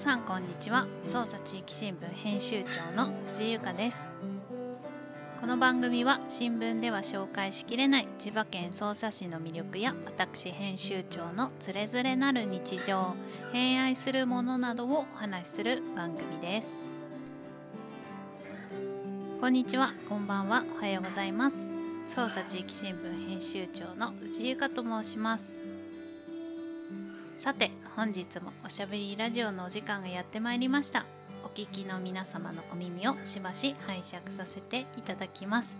さんこんにちは。捜査地域新聞編集長の藤井由香です。この番組は新聞では紹介しきれない千葉県匝瑳市の魅力や私編集長のつれづれなる日常偏愛するものなどをお話しする番組です。こんにちは。こんばんは。おはようございます。捜査地域新聞編集長の藤井由香と申します。さて本日もおしゃべりラジオのお時間がやってまいりました。お聞きの皆様のお耳をしばし拝借させていただきます。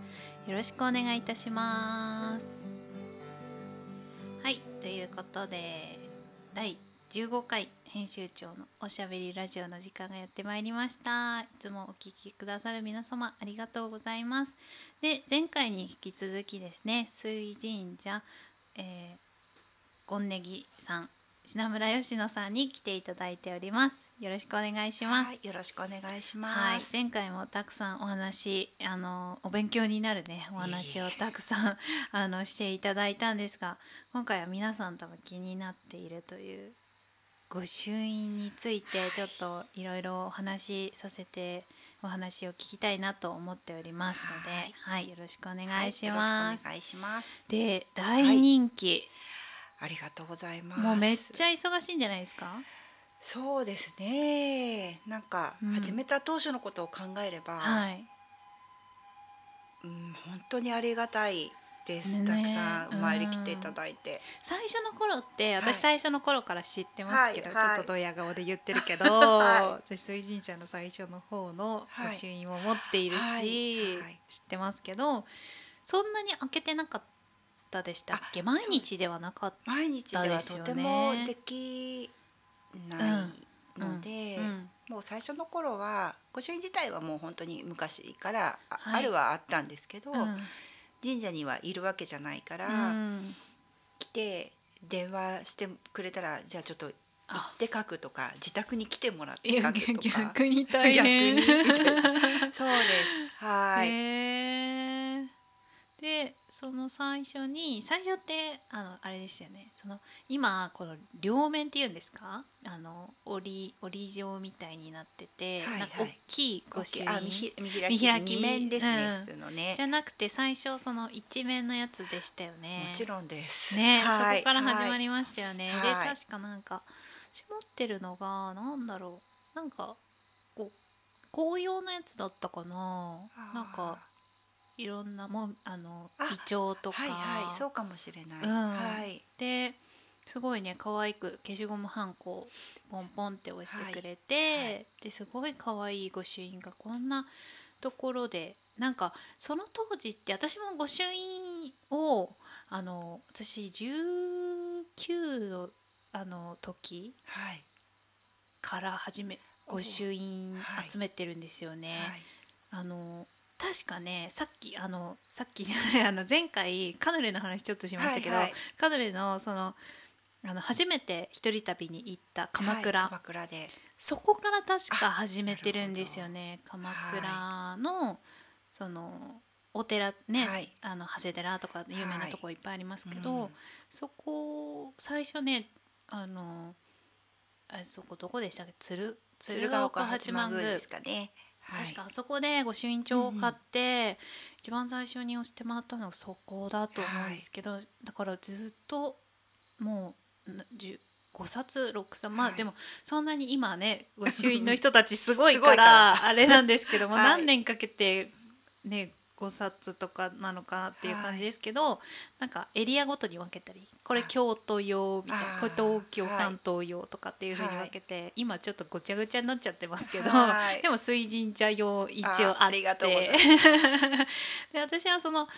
よろしくお願いいたします。はいということで第15回編集長のおしゃべりラジオの時間がやってまいりました。いつもお聞きくださる皆様ありがとうございます。で前回に引き続きですね水神社、えー、ゴンネギさん品村佳乃さんに来ていただいております。よろしくお願いします、はい、よろしくお願いします、はい、前回もたくさんお話あのお勉強になるねお話をたくさん あのしていただいたんですが今回は皆さん多分気になっているという御朱印についてちょっといろいろお話しさせてお話を聞きたいなと思っておりますので、はい、はい、よろしくお願いします。はい、お願いします。で、大人気、ありがとうございます。もうめっちゃ忙しいんじゃないですか？そうですね。なんか、始めた当初のことを考えれば、はい、うん、本当にありがたいです、ね、たくさんお参り来ていただいて、最初の頃って私最初の頃から知ってますけど、はい、ちょっとドヤ顔で言ってるけど、はい、私水神社の最初の方の御朱印を持っているし、知ってますけどそんなに開けてなかった。ったでしたっけ？毎日ではなかった毎日ではとてもできないので、うんうん、もう最初の頃は御朱印自体はもう本当に昔からあはい、あるはあったんですけど、うん、神社にはいるわけじゃないから、来て電話してくれたらじゃあちょっと行って書くとか自宅に来てもらって書くとか。逆に大変。そうです。はいでその最初に最初ってあのあれですよね。その今この両面っていうんですか？あの折折状みたいになってて、はいはい、大きい御朱印見開き面ですね、うん、ね。じゃなくて最初その一面のやつでしたよね。もちろんです。ね、はい、そこから始まりましたよね、はい、で確かなんか絞ってるのがなんだろうなんかこう紅葉のやつだったかな。なんかいろんなもんあのイチョウとか、はいはい、そうかもしれない。うん、はい、ですごいね可愛く消しゴムはんこポンポンって押してくれて、はい。はい、ですごい可愛い御朱印がこんなところでなんかその当時って私も御朱印をあの私19のあの時から始め、御朱印集めてるんですよね。あの確かねさっきあのさっき あの前回カヌレの話ちょっとしましたけど、はいはい、カヌレのそのあの初めて一人旅に行った鎌倉、はい、鎌倉で。そこから確か始めてるんですよね鎌倉の、そのお寺ね、はい、あの長谷寺とか有名なとこいっぱいありますけど、はいうん、そこ最初ねあのあそこどこでしたっけ？鶴鶴岡八幡宮ですかね確かあそこで御朱印帳を買って、うん、一番最初に押してもらったのがそこだと思うんですけど、はい、だからずっともう5冊6冊。まあ、でもそんなに今ね御朱印の人たち すごいからあれなんですけども、何年かけてね5冊とかなのかなっていう感じですけど、はい、なんかエリアごとに分けたりこれ京都用みたいなこれ東京関東用とかっていうふうに分けて、はい、今ちょっとごちゃごちゃになっちゃってますけど、はい、でも水神茶用一応あって。で私はその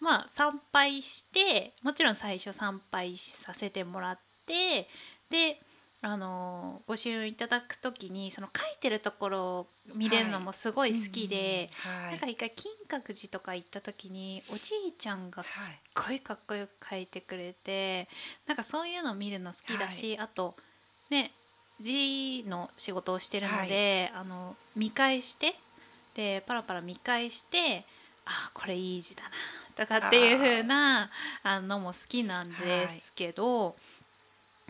まあ参拝してもちろん最初参拝させてもらってであのご支援いただく時にその書いてるところを見れるのもすごい好きで、はい、なんか一回金閣寺とか行った時におじいちゃんがすっごいかっこよく書いてくれて、はい、なんかそういうのを見るの好きだし、はい、あとね字の仕事をしてるので、あの見返してでパラパラ見返してあこれいい字だなとかっていう風なあのも好きなんですけど。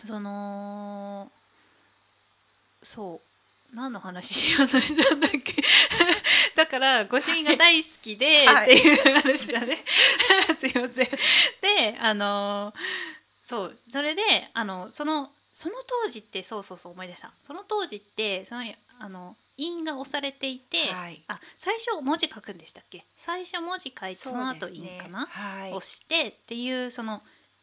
そのそう。何の話しようとしたんだっけ？だから御朱印が大好きで、っていう話だね。すいません。であのそう。それであのそのその当時ってそうそうそう思い出した。その当時ってそのあの印が押されていて、はい、あ最初文字書くんでしたっけ？最初文字書いてその後印かな、ねはい、押してっていうその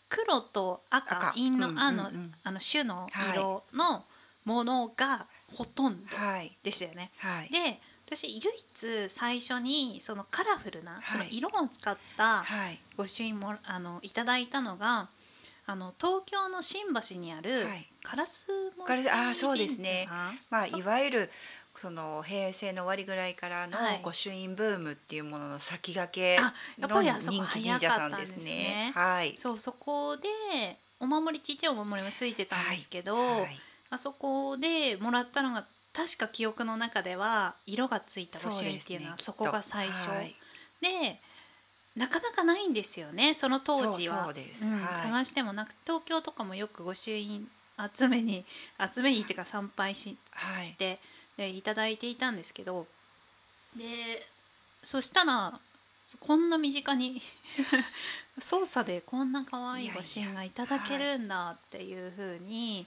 黒と赤印の「あの,、あの種の色のものがほとんどでしたよね。はい、で私唯一最初にそのカラフルな、その色を使った御朱印もあのいただいたのがあの東京の新橋にある烏森神社さん、あそうですね、まあ、いわゆるその平成の終わりぐらいからの御朱印ブームっていうものの先駆けの人気神社さんですね。はい、そうそこでお守りちっちゃいお守りもついてたんですけど、はい。はい、あそこでもらったのが確か記憶の中では色がついた御朱印っていうのはそこが最初、はい、でなかなかないんですよねその当時は、うん、探してもなく東京とかもよく御朱印集めに集めにっていうか参拝し,、して。でいただいていたんですけどでそしたらこんな身近に 操作でこんな可愛いご支援がいただけるんだっていうふうに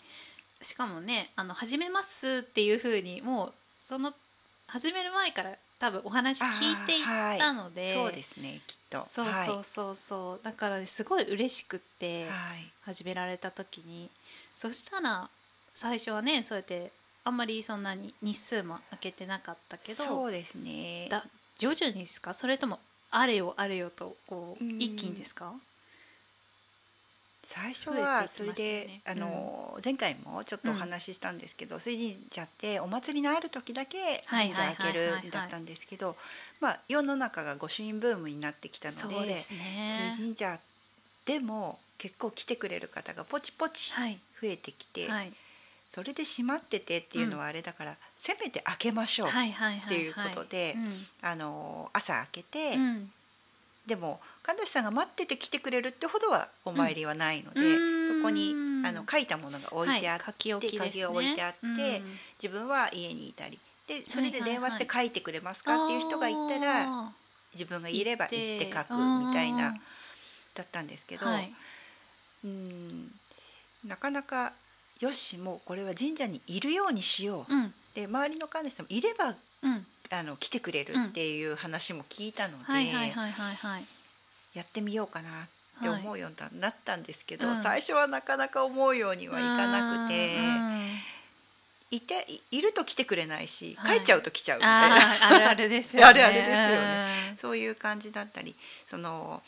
しかもね「あの始めます」っていうふうにもうその始める前から多分お話聞いていたので、はい、そうですねきっと。そうそうそうそう、だからすごい嬉しくって始められた時に、そしたら最初はねそうやってあんまりそんなに日数も空けてなかったけどそうですね。だ徐々にですか？それともあれよあれよとこう一気にですか？最初はそれで、ね、あの、前回もちょっとお話ししたんですけど、うん、水神社ってお祭りのある時だけ神社開けるだったんですけどまあ世の中が御朱印ブームになってきたので、ね、水神社でも結構来てくれる方がポチポチ増えてきて、はいはいそれで閉まっててっていうのはあれだから、うん、せめて開けましょうっていうことで、あの朝開けて、うん、でも神主さんが待ってて来てくれるってほどはお参りはないので、うん、そこにあの書いたものが置いてあって、はい、書き、ね、が置いてあって、自分は家にいたり。でそれで電話して書いてくれますかっていう人がいたら、自分がいれば行って。書くみたいなだったんですけど、はい、うん。なかなかよしもうこれは神社にいるようにしよう、うん、で周りの神主さんもいれば、うん、あの来てくれるっていう話も聞いたのでやってみようかなって思うようになったんですけど、はい、最初はなかなか思うようにはいかなくて。いていると来てくれないし、帰っちゃうと来ちゃうみたいな。あるあるですよね。あるあるですよね。そういう感じだったりその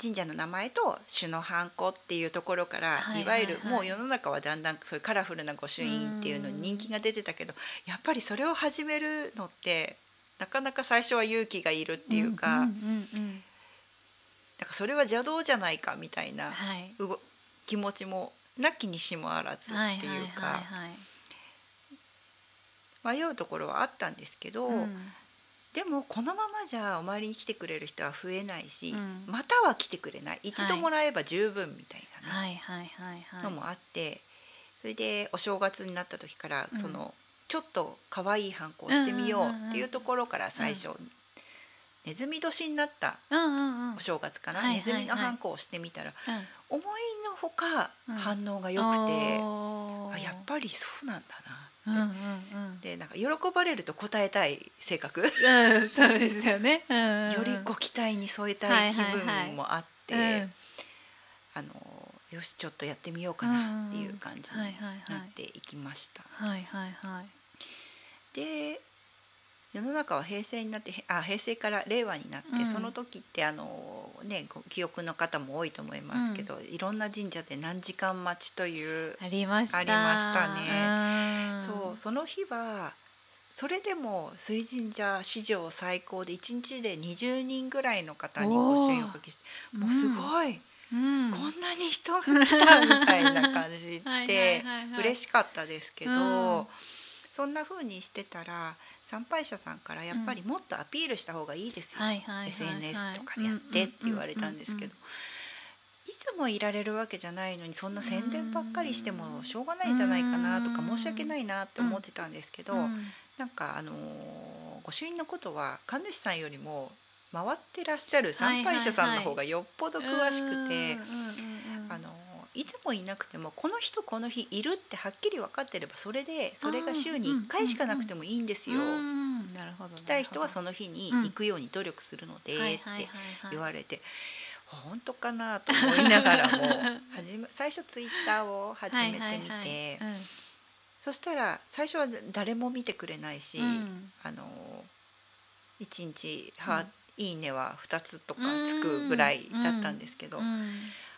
神社の名前と種のハンコっていうところから、いわゆるもう世の中はだんだんそういうカラフルな御朱印っていうのに人気が出てたけどやっぱりそれを始めるのってなかなか最初は勇気がいるっていうか、だからそれは邪道じゃないかみたいな、気持ちもなきにしもあらずっていうか迷うところはあったんですけど。うんでもこのままじゃお参りに来てくれる人は増えないし、うん、または来てくれない。一度もらえば十分みたいなのもあってそれでお正月になった時からその、ちょっと可愛い反抗してみようっていうところから最初、ネズミ年になったお正月かな、ネズミの反抗をしてみたら、思いのほか反応が良くて、あやっぱりそうなんだなうんうんうん、でなんか喜ばれると答えたい性格、うん、そうですよね、うんうん、よりご期待に添えたい気分もあって、はいはいはい、あのよしちょっとやってみようかなっていう感じになっていきました。はいはいはい、で世の中は平成になってあ平成から令和になって、うん、その時ってあの、ね、記憶の方も多いと思いますけど、うん、いろんな神社で何時間待ちというありました。ありましたね。そうその日はそれでも水神社史上最高で1日で20人ぐらいの方にご朱印をかけしてもうすごい。うん、こんなに人が来たみたいな感じで 嬉しかったですけど、そんな風にしてたら参拝者さんからやっぱりもっとアピールした方がいいですよ、SNS とかでやってって言われたんですけど。いつもいられるわけじゃないのにそんな宣伝ばっかりしてもしょうがないんじゃないかなとか申し訳ないなって思ってたんですけど、なんかあの御朱印のことは神主さんよりも回ってらっしゃる参拝者さんの方がよっぽど詳しくてあのいつもいなくてもこの人この日いるってはっきり分かってればそれでそれが週に1回しかなくてもいいんですよ。来たい人はその日に行くように努力するのでって言われて。本当かなと思いながらも始め 最初ツイッターを始めてみて、そしたら最初は誰も見てくれないし、うん、あの1日は、うん、いいねは2つとかつくぐらいだったんですけど、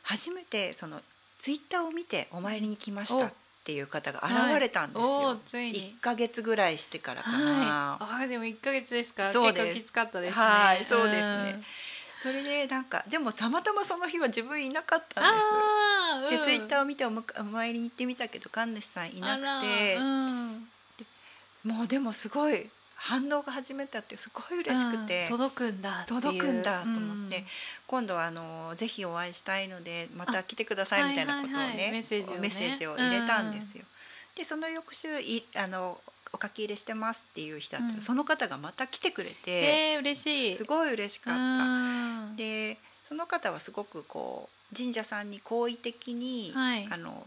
初めてそのツイッターを見てお参りに来ましたっていう方が現れたんですよ。はい、1ヶ月ぐらいしてからかな。はい、あでも1ヶ月ですか。そうです。きつかったですね。はい、そうですね。それでなんかでもたまたまその日は自分いなかったんです。でツイッターを見てお参りに行ってみたけど神主さんいなくて、うん、もうでもすごい反応が始めたってすごい嬉しくて、うん、届くんだ届くんだと思って、うん、今度はあのぜひお会いしたいのでまた来てくださいみたいなことをねメッセージを入れたんですよ。でその翌週いあのお書き入れしてますっていう日だった。ら、うん、その方がまた来てくれて、えー、嬉しい。すごい嬉しかった。でその方はすごくこう神社さんに好意的に、はい、あの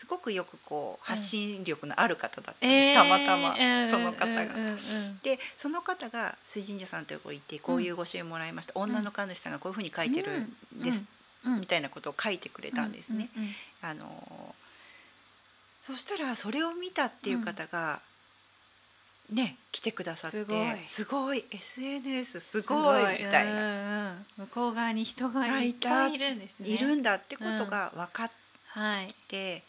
すごくよくこう発信力のある方だったんです、うん、たまたま、その方が。でその方が水神社さんというこ行ってこういうご支援もらいました、うん、女の神主さんがこういうふうに書いてるんです、みたいなことを書いてくれたんですね。あのそしたらそれを見たっていう方が、ね来てくださってすごい。SNS すごい。みたいな、向こう側に人がいっぱいいるんですね。いるんだってことが分かって、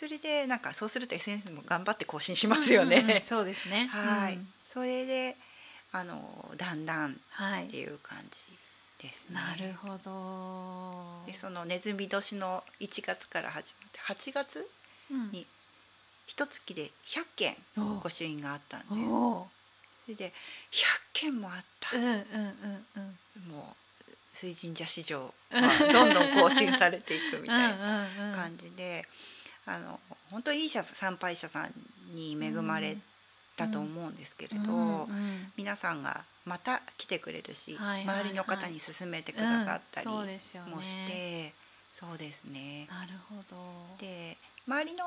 それでなんかそうすると SNS も頑張って更新しますよね。そうですね。はい、それであのだんだんっていう感じですね。なるほど。でそのネズミ年の1月から始まって8月に一月で100件御朱印があったんです。それで100件もあった。うんうんうんうん、もう水神社市場はどんどん更新されていくみたいな感じであの本当いい参拝者さんに恵まれたと思うんですけれど、うんうん、皆さんがまた来てくれるし、はいはいはい、周りの方に勧めてくださったりもして、そうですね。なるほど。で周りの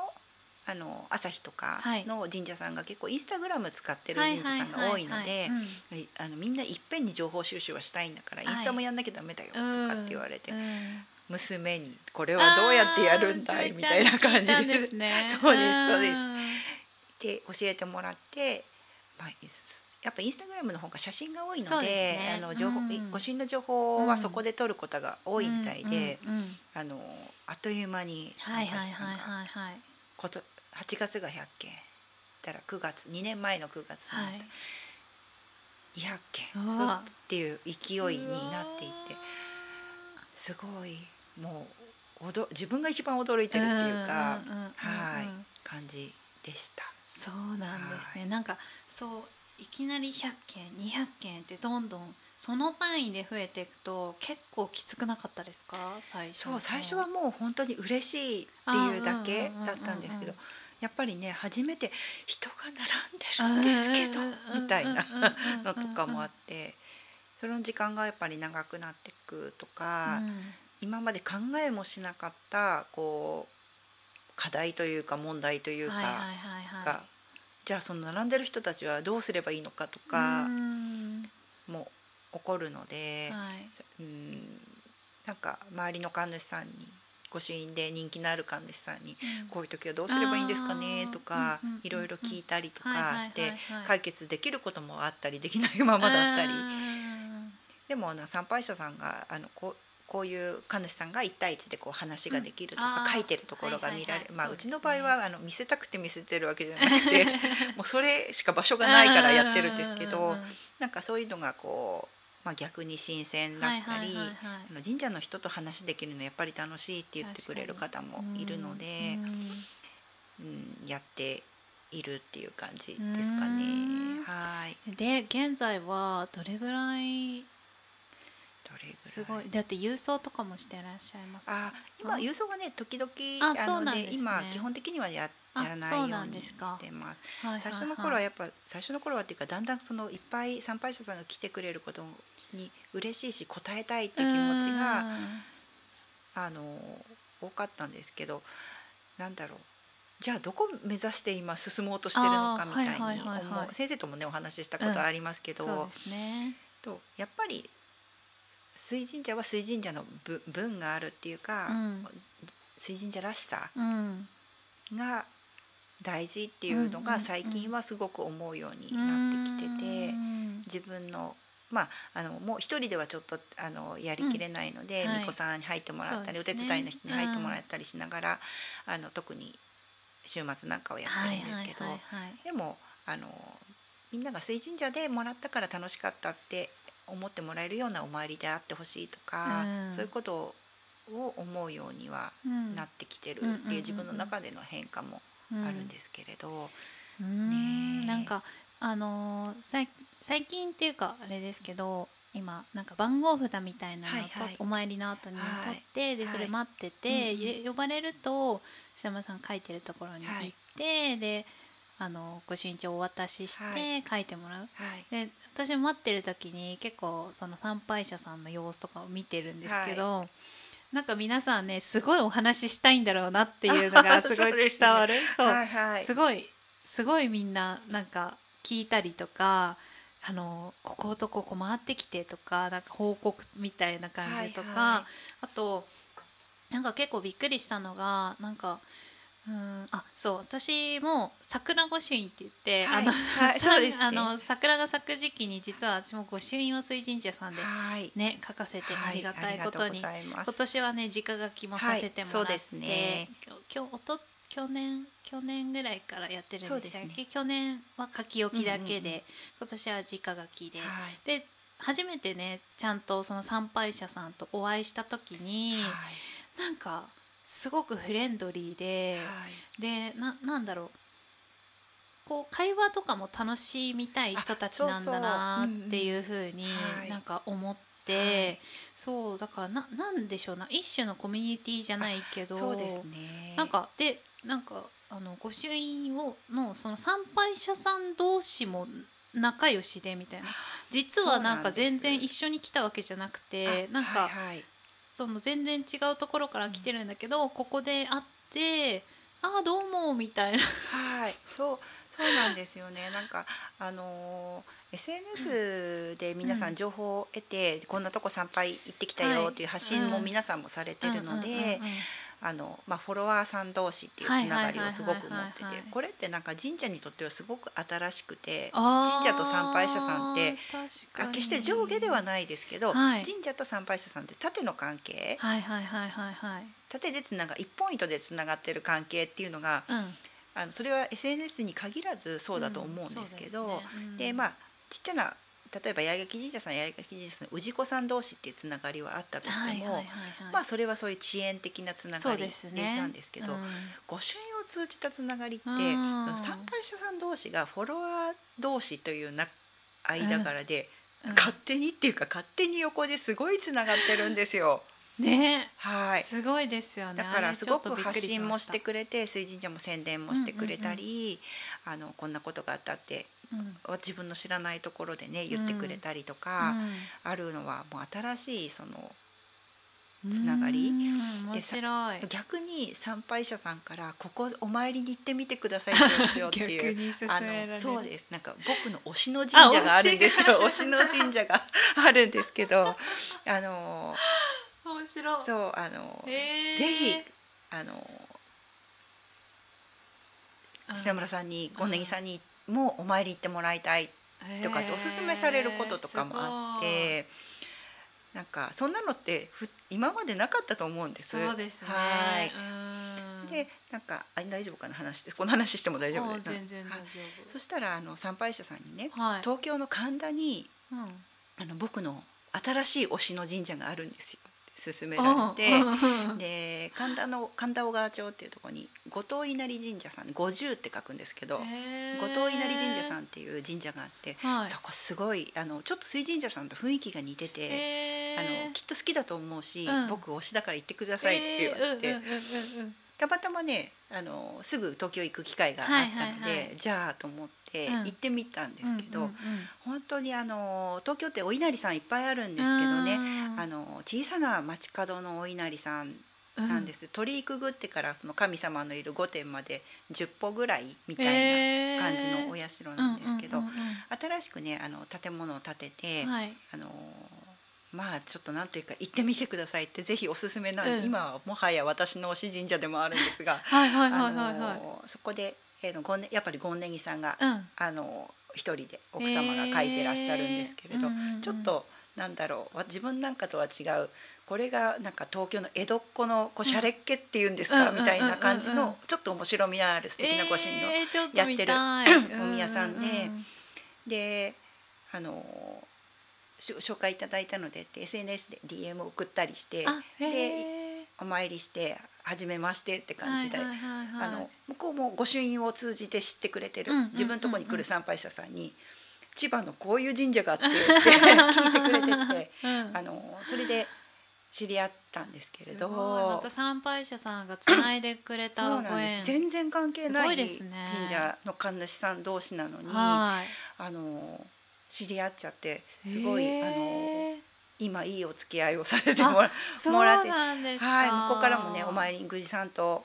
あの朝日とかの神社さんが結構インスタグラム使ってる神社さんが多いのであのみんないっぺんに情報収集はしたいんだからインスタもやんなきゃダメだよとかって言われて、娘に「これはどうやってやるんだい?」みたいな感じで。ですねそうですそうです。で教えてもらって、まあ、やっぱインスタグラムの方が写真が多いので、ね、あの情報、うん、ごの情報はそこで撮ることが多いみたいで、あのあっという間に参加者さん。がこと8月が100件。たら9月2年前の9月になった、はい、200件。っていう勢いになっていて。すごい。もうおど自分が一番驚いてるっていうか、はい。感じでした。そうなんですね、はい、なんかそういきなり100件200件ってどんどんその単位で増えていくと結構きつくなかったですか？最初そう最初はもう本当に嬉しいっていうだけだったんですけどやっぱりね初めて人が並んでるんですけどみたいなのとかもあってその時間がやっぱり長くなっていくとか、うん、今まで考えもしなかったこう課題というか問題というかがじゃあその並んでる人たちはどうすればいいのかとかも起こるので、はい、うん。なんか周りの神主さんに御朱印で人気のある神主さんに、うん、こういう時はどうすればいいんですかねとか、いろいろ聞いたりとかして解決できることもあったりできないままだったり。でも参拝者さんがあのこうこういう神主さんが1対1でこう話ができるとか、書いてるところが見られる、まあうちの場合はあの見せたくて見せてるわけじゃなくて もうそれしか場所がないからやってるんですけどなんかそういうのがこうまあ、逆に新鮮だったり神社の人と話できるのやっぱり楽しいって言ってくれる方もいるので、うん、やっているっていう感じですかね。はい。で現在はどれぐらいどすごい。だって郵送とかもしてらっしゃいます。あ今郵送はね時々あので、ね、今基本的にはややらないようにしてます。最初の頃はやっぱ最初の頃はっていうかだんだんそのいっぱい参拝者さんが来てくれることに嬉しいし応えたいって気持ちがあの多かったんですけどなんだろう。じゃあどこ目指して今進もうとしてるのかみたいに思う。先生ともねお話ししたことありますけど、うん。ね、とやっぱり水神社は水神社の分があるっていうか、うん、水神社らしさが大事っていうのが最近はすごく思うようになってきてて自分のまあ、あのもう一人ではちょっとあのやりきれないので、うん。はい、巫女さんに入ってもらったり、ね、お手伝いの人に入ってもらったりしながら、うん、あの特に週末なんかをやってるんですけど、でもあのみんなが水神社でもらったから楽しかったって思ってもらえるようなお参りであってほしいとか、うん、そういうことを思うようにはなってきてる。っていう自分の中での変化もあるんですけれど。ね、なんかあのー、最近っていうかあれですけど今なんか番号札みたいなのと、はいはい、お参りの後に取って、はい、でそれ待ってて、はい、呼ばれると下山さん書いてるところに行って、はい、であのご朱印帳お渡しして書いてもらう、で私も待ってる時に結構その参拝者さんの様子とかを見てるんですけど、なんか皆さんねすごいお話ししたいんだろうなっていうのが すごい伝わる。そう、はいはい、すごいすごいみんななんか聞いたりとかあのこことここ回ってきてとかなんか報告みたいな感じとか、はいはい、あとなんか結構びっくりしたのがなんかうん。あそう。私も桜御朱印って言って、はい、あの、はい。ね、あの桜が咲く時期に実は私も御朱印を水神社さんでね、書かせてありがたいことに、今年はね直書きもさせてもらって、ね、今日おと去年去年ぐらいからやってるんですけど、ね、去年は書き置きだけで、うんうんうん、今年は直書きで、はい、で初めてねちゃんとその参拝者さんとお会いした時に、はい、なんかすごくフレンドリーで、はい、でななんだろう。こう会話とかも楽しみたい人たちなんだなっていうふうになんか思って、はい、そうだからななんでしょうな。一種のコミュニティじゃないけどそうですね。なんかでなんかあの御朱印をのその参拝者さん同士も仲良しでみたいな。実はなんか全然一緒に来たわけじゃなくてなんか、その全然違うところから来てるんだけど、うん、ここで会って「ああどうも」みたいな。はい。そうそうなんですよね。なんかあのー、SNS で皆さん情報を得て、うん、こんなとこ参拝行ってきたよっていう発信も皆さんもされてるので。あのまあ、フォロワーさん同士っていうつながりをすごく持っててこれってなんか神社にとってはすごく新しくて神社と参拝者さんって決して上下ではないですけど、はい、神社と参拝者さんって縦の関係、はいはいはいはいはい、縦でつなが一本糸でつながってる関係っていうのが、うん、あのそれは SNS に限らずそうだと思うんですけど、うんで、ね。うん、まあちっちゃな例えば八重垣神社さん八重垣神社さん氏子さん同士っていうつながりはあったとしても、まあそれはそういう遅延的なつながりなんですけど、ねうん、御朱印を通じたつながりって、参拝者さん同士がフォロワー同士というな間柄で、うん、勝手にっていうか勝手に横ですごいつながってるんですよ。ね。はい。すごいですよね。だからすごく発信もしてくれて水神社も宣伝もしてくれたり、あのこんなことがあったって、うん、自分の知らないところでね言ってくれたりとか、あるのはもう新しいそのつながり。面白い。逆に参拝者さんから「ここお参りに行ってみてください」って言うんですよっていう あのそうです。なんか僕の推しの神社があるんですけど推しの神社があるんですけどあの面白そうあの、えー、ぜひあの品村さんに権ネギさんにもお参り行ってもらいたいとかっておすすめされることとかもあって。なんかそんなのってふ今までなかったと思うんです。そうですね。はい。でなんかあ大丈夫かな話してこの話しても大丈夫？です全然大丈夫、はい、そしたらあの参拝者さんにね、はい、東京の神田に、うん、あの僕の新しい推しの神社があるんですよ。勧められてで神田の神田小川町っていうところに後藤稲荷神社さん五十って書くんですけど後藤稲荷神社さんっていう神社があって、はい、そこすごいあのちょっと水神社さんと雰囲気が似ててあのきっと好きだと思うし、うん、僕推しだから行ってくださいって言われて、たまたまねあのすぐ東京行く機会があったので、はいはいはい、じゃあと思って行ってみたんですけど、うんうんうん、本当にあの東京ってお稲荷さんいっぱいあるんですけどね、あの小さな街角のお稲荷さんなんです、うん、鳥居くぐってからその神様のいる御殿まで10歩ぐらいみたいな感じのお社なんですけど、新しくねあの建物を建てて、はい、あのまあちょっとなんというか行ってみてくださいってぜひおすすめな、うん、今はもはや私の推し神社でもあるんですがそこで、えー、のやっぱり権ネギさんが、うん、あの一人で奥様が書いてらっしゃるんですけれど、えー、ちょっとなんだろう自分なんかとは違うこれがなんか東京の江戸っ子のこうシャレっ気っていうんですか、みたいな感じのちょっと面白みのある素敵な御朱印のやってる、お宮さんで、であの紹介いただいたのでって SNS で DM を送ったりしてでお参りして「はじめまして」って感じで、あの向こうも御朱印を通じて知ってくれてる、自分のとこに来る参拝者さんに「千葉のこういう神社があって」って 聞いてくれてて、あのそれで。知り合ったんですけれど。また参拝者さんがつないでくれた全然関係ない神社の神主さん同士なのに、あの知り合っちゃってすごいあの今いいお付き合いをさせてもらもらってはい向こうからもねお参りに宮司さんと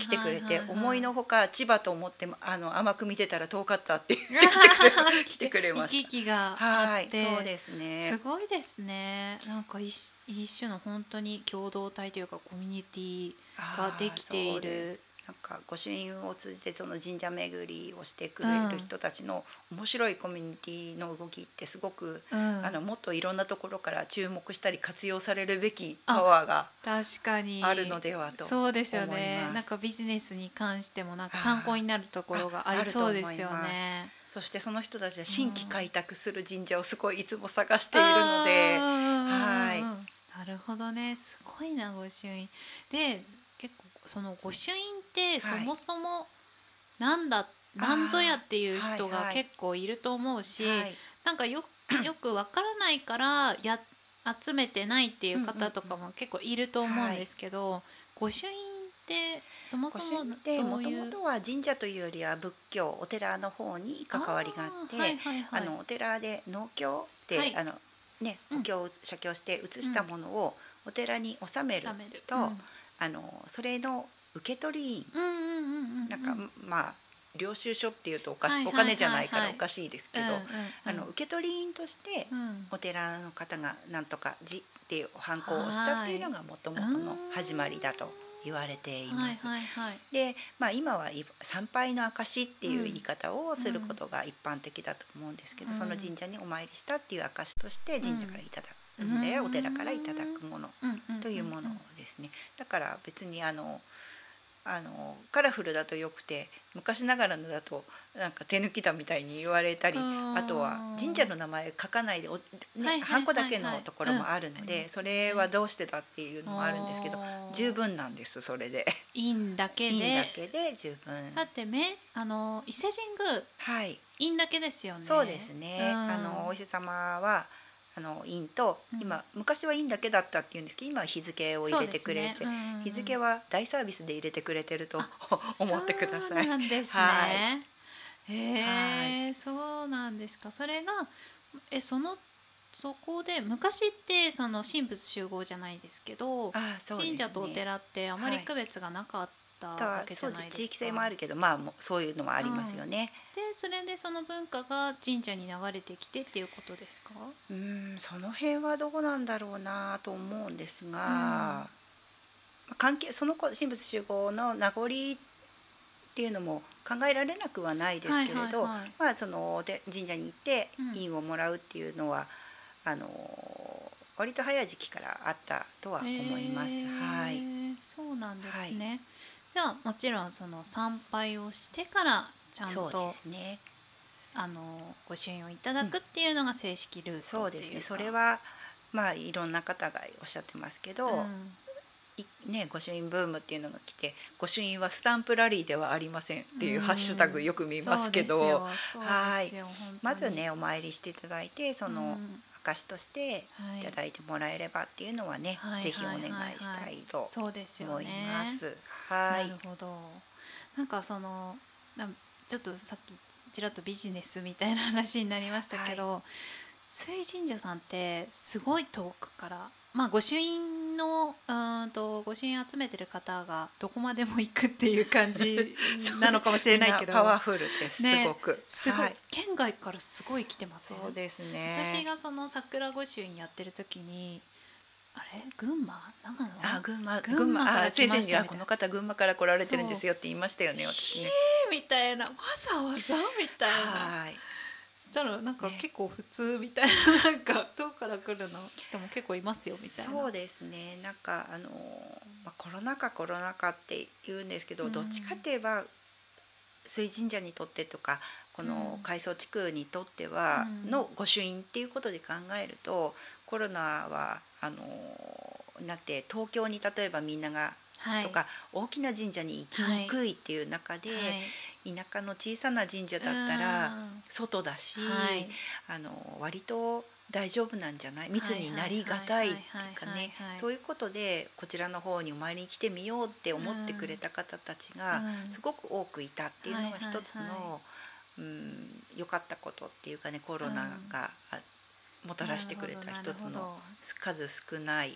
来てくれて思いのほか千葉と思ってあの甘く見てたら遠かったって言っ て来てくれました。がはい、そうですね。すごいですね。なんか一一種の本当に共同体というかコミュニティができている。なんか御朱印を通じてその神社巡りをしてくれる人たちの面白いコミュニティの動きってすごく、うん、あのもっといろんなところから注目したり活用されるべきパワーが確かに。あるのではとそうですよね。なんかビジネスに関してもなんか参考になるところがありそうですよね。そしてその人たちは新規開拓する神社をすごいいつも探しているので、はい。なるほどね、すごいな御朱印。で、結構その御朱印ってそもそもなんだ、はい、なんぞやっていう人が結構いると思うし、はい。はい、なんかよ よくわからないからや集めてないっていう方とかも結構いると思うんですけど、うんうん、御朱印ってそもそももともとは神社というよりは仏教お寺の方に関わりがあって、はいはいはい、あのお寺で農協って、はい、あのねお経を写経して写したものをお寺に納めると、うんあのそれの受取員。なんかまあ領収書っていうとおかし、お金じゃないからおかしいですけど、あの受取員としてお寺の方がなんとか字っていう反抗をしたっていうのがもともとの始まりだと言われています。で、まあ今は参拝の証っていう言い方をすることが一般的だと思うんですけど、その神社にお参りしたっていう証として神社からいただく。時代やお寺からいただくものというものですね。だから別にあのあのカラフルだとよくて昔ながらのだとなんか手抜きだみたいに言われたりあとは神社の名前書かないでお、ねハンコだけのところもあるので、それはどうしてだっていうのもあるんですけど十分なんですそれで。いいんだけで。いいんだけで十分。だってめあの伊勢神宮、はい、いいんだけですよね。そうですね。あのお伊勢様は。あの印と今、昔は印だけだったっていうんですけど今は日付を入れてくれて、ねうん、日付は大サービスで入れてくれてると思ってください。そうなんですね。はい、へえ、そうなんですか。それがえそのそこで昔ってその神仏集合じゃないですけど、ね、神社とお寺ってあまり区別がなかった。わけじゃないですか。地域性もあるけど、まあそういうのもありますよね。うん、でそれでその文化が神社に流れてきてっていうことですか？うんその辺はどうなんだろうなと思うんですが、うん、関係その神仏集合の名残っていうのも考えられなくはないですけれど、まあその神社に行って印をもらうっていうのは、うん、あの割と早い時期からあったとは思います。はい。そうなんですね。はいじゃあもちろんその参拝をしてからちゃんと、ね、あのご朱印をいただくっていうのが正式ルート、そうですね。それはまあいろんな方がおっしゃってますけど、うん、ね、御朱印ブームっていうのが来て御朱印はスタンプラリーではありませんっていうハッシュタグよく見ますけど、はい。まずねお参りしていただいてその証としてい。ただいてもらえればっていうのはね、はい、ぜひお願いしたいと思います。はい、なるほど。なんかそのちょっとさっきちらっとビジネスみたいな話になりましたけど、はい、水神社さんってすごい遠くからまあ御朱印のうんと御朱印集めてる方がどこまでも行くっていう感じ なのかもしれないけど。パワフルです、ね、すごく。すごい、はい、県外からすごい来てますよそうですね。私がその桜御朱印やってる時にあれ？群馬？長野？あ群馬。群馬から来ましたこの方群馬から来られてるんですよって言いましたよね私ね。みたいな。わざわざみたいな。はいしたらなんか結構普通みたいな、ね、なんか遠くから来るの？人も結構いますよみたいな。そうですね。なんかあの、まあ、コロナ禍コロナ禍って言うんですけど、うん、どっちかって言えば水神社にとってとかこの海藻地区にとってはの御朱印っていうことで考えるとコロナはあのなって東京に例えばみんながとか大きな神社に行きにくいっていう中で、田舎の小さな神社だったら外だし、あの割と大丈夫なんじゃない？密になりがたいっていうかね。そういうことでこちらの方にお参りに来てみようって思ってくれた方たちがすごく多くいたっていうのが一つの良かったことっていうかねコロナがもたらしてくれた一つの数少ない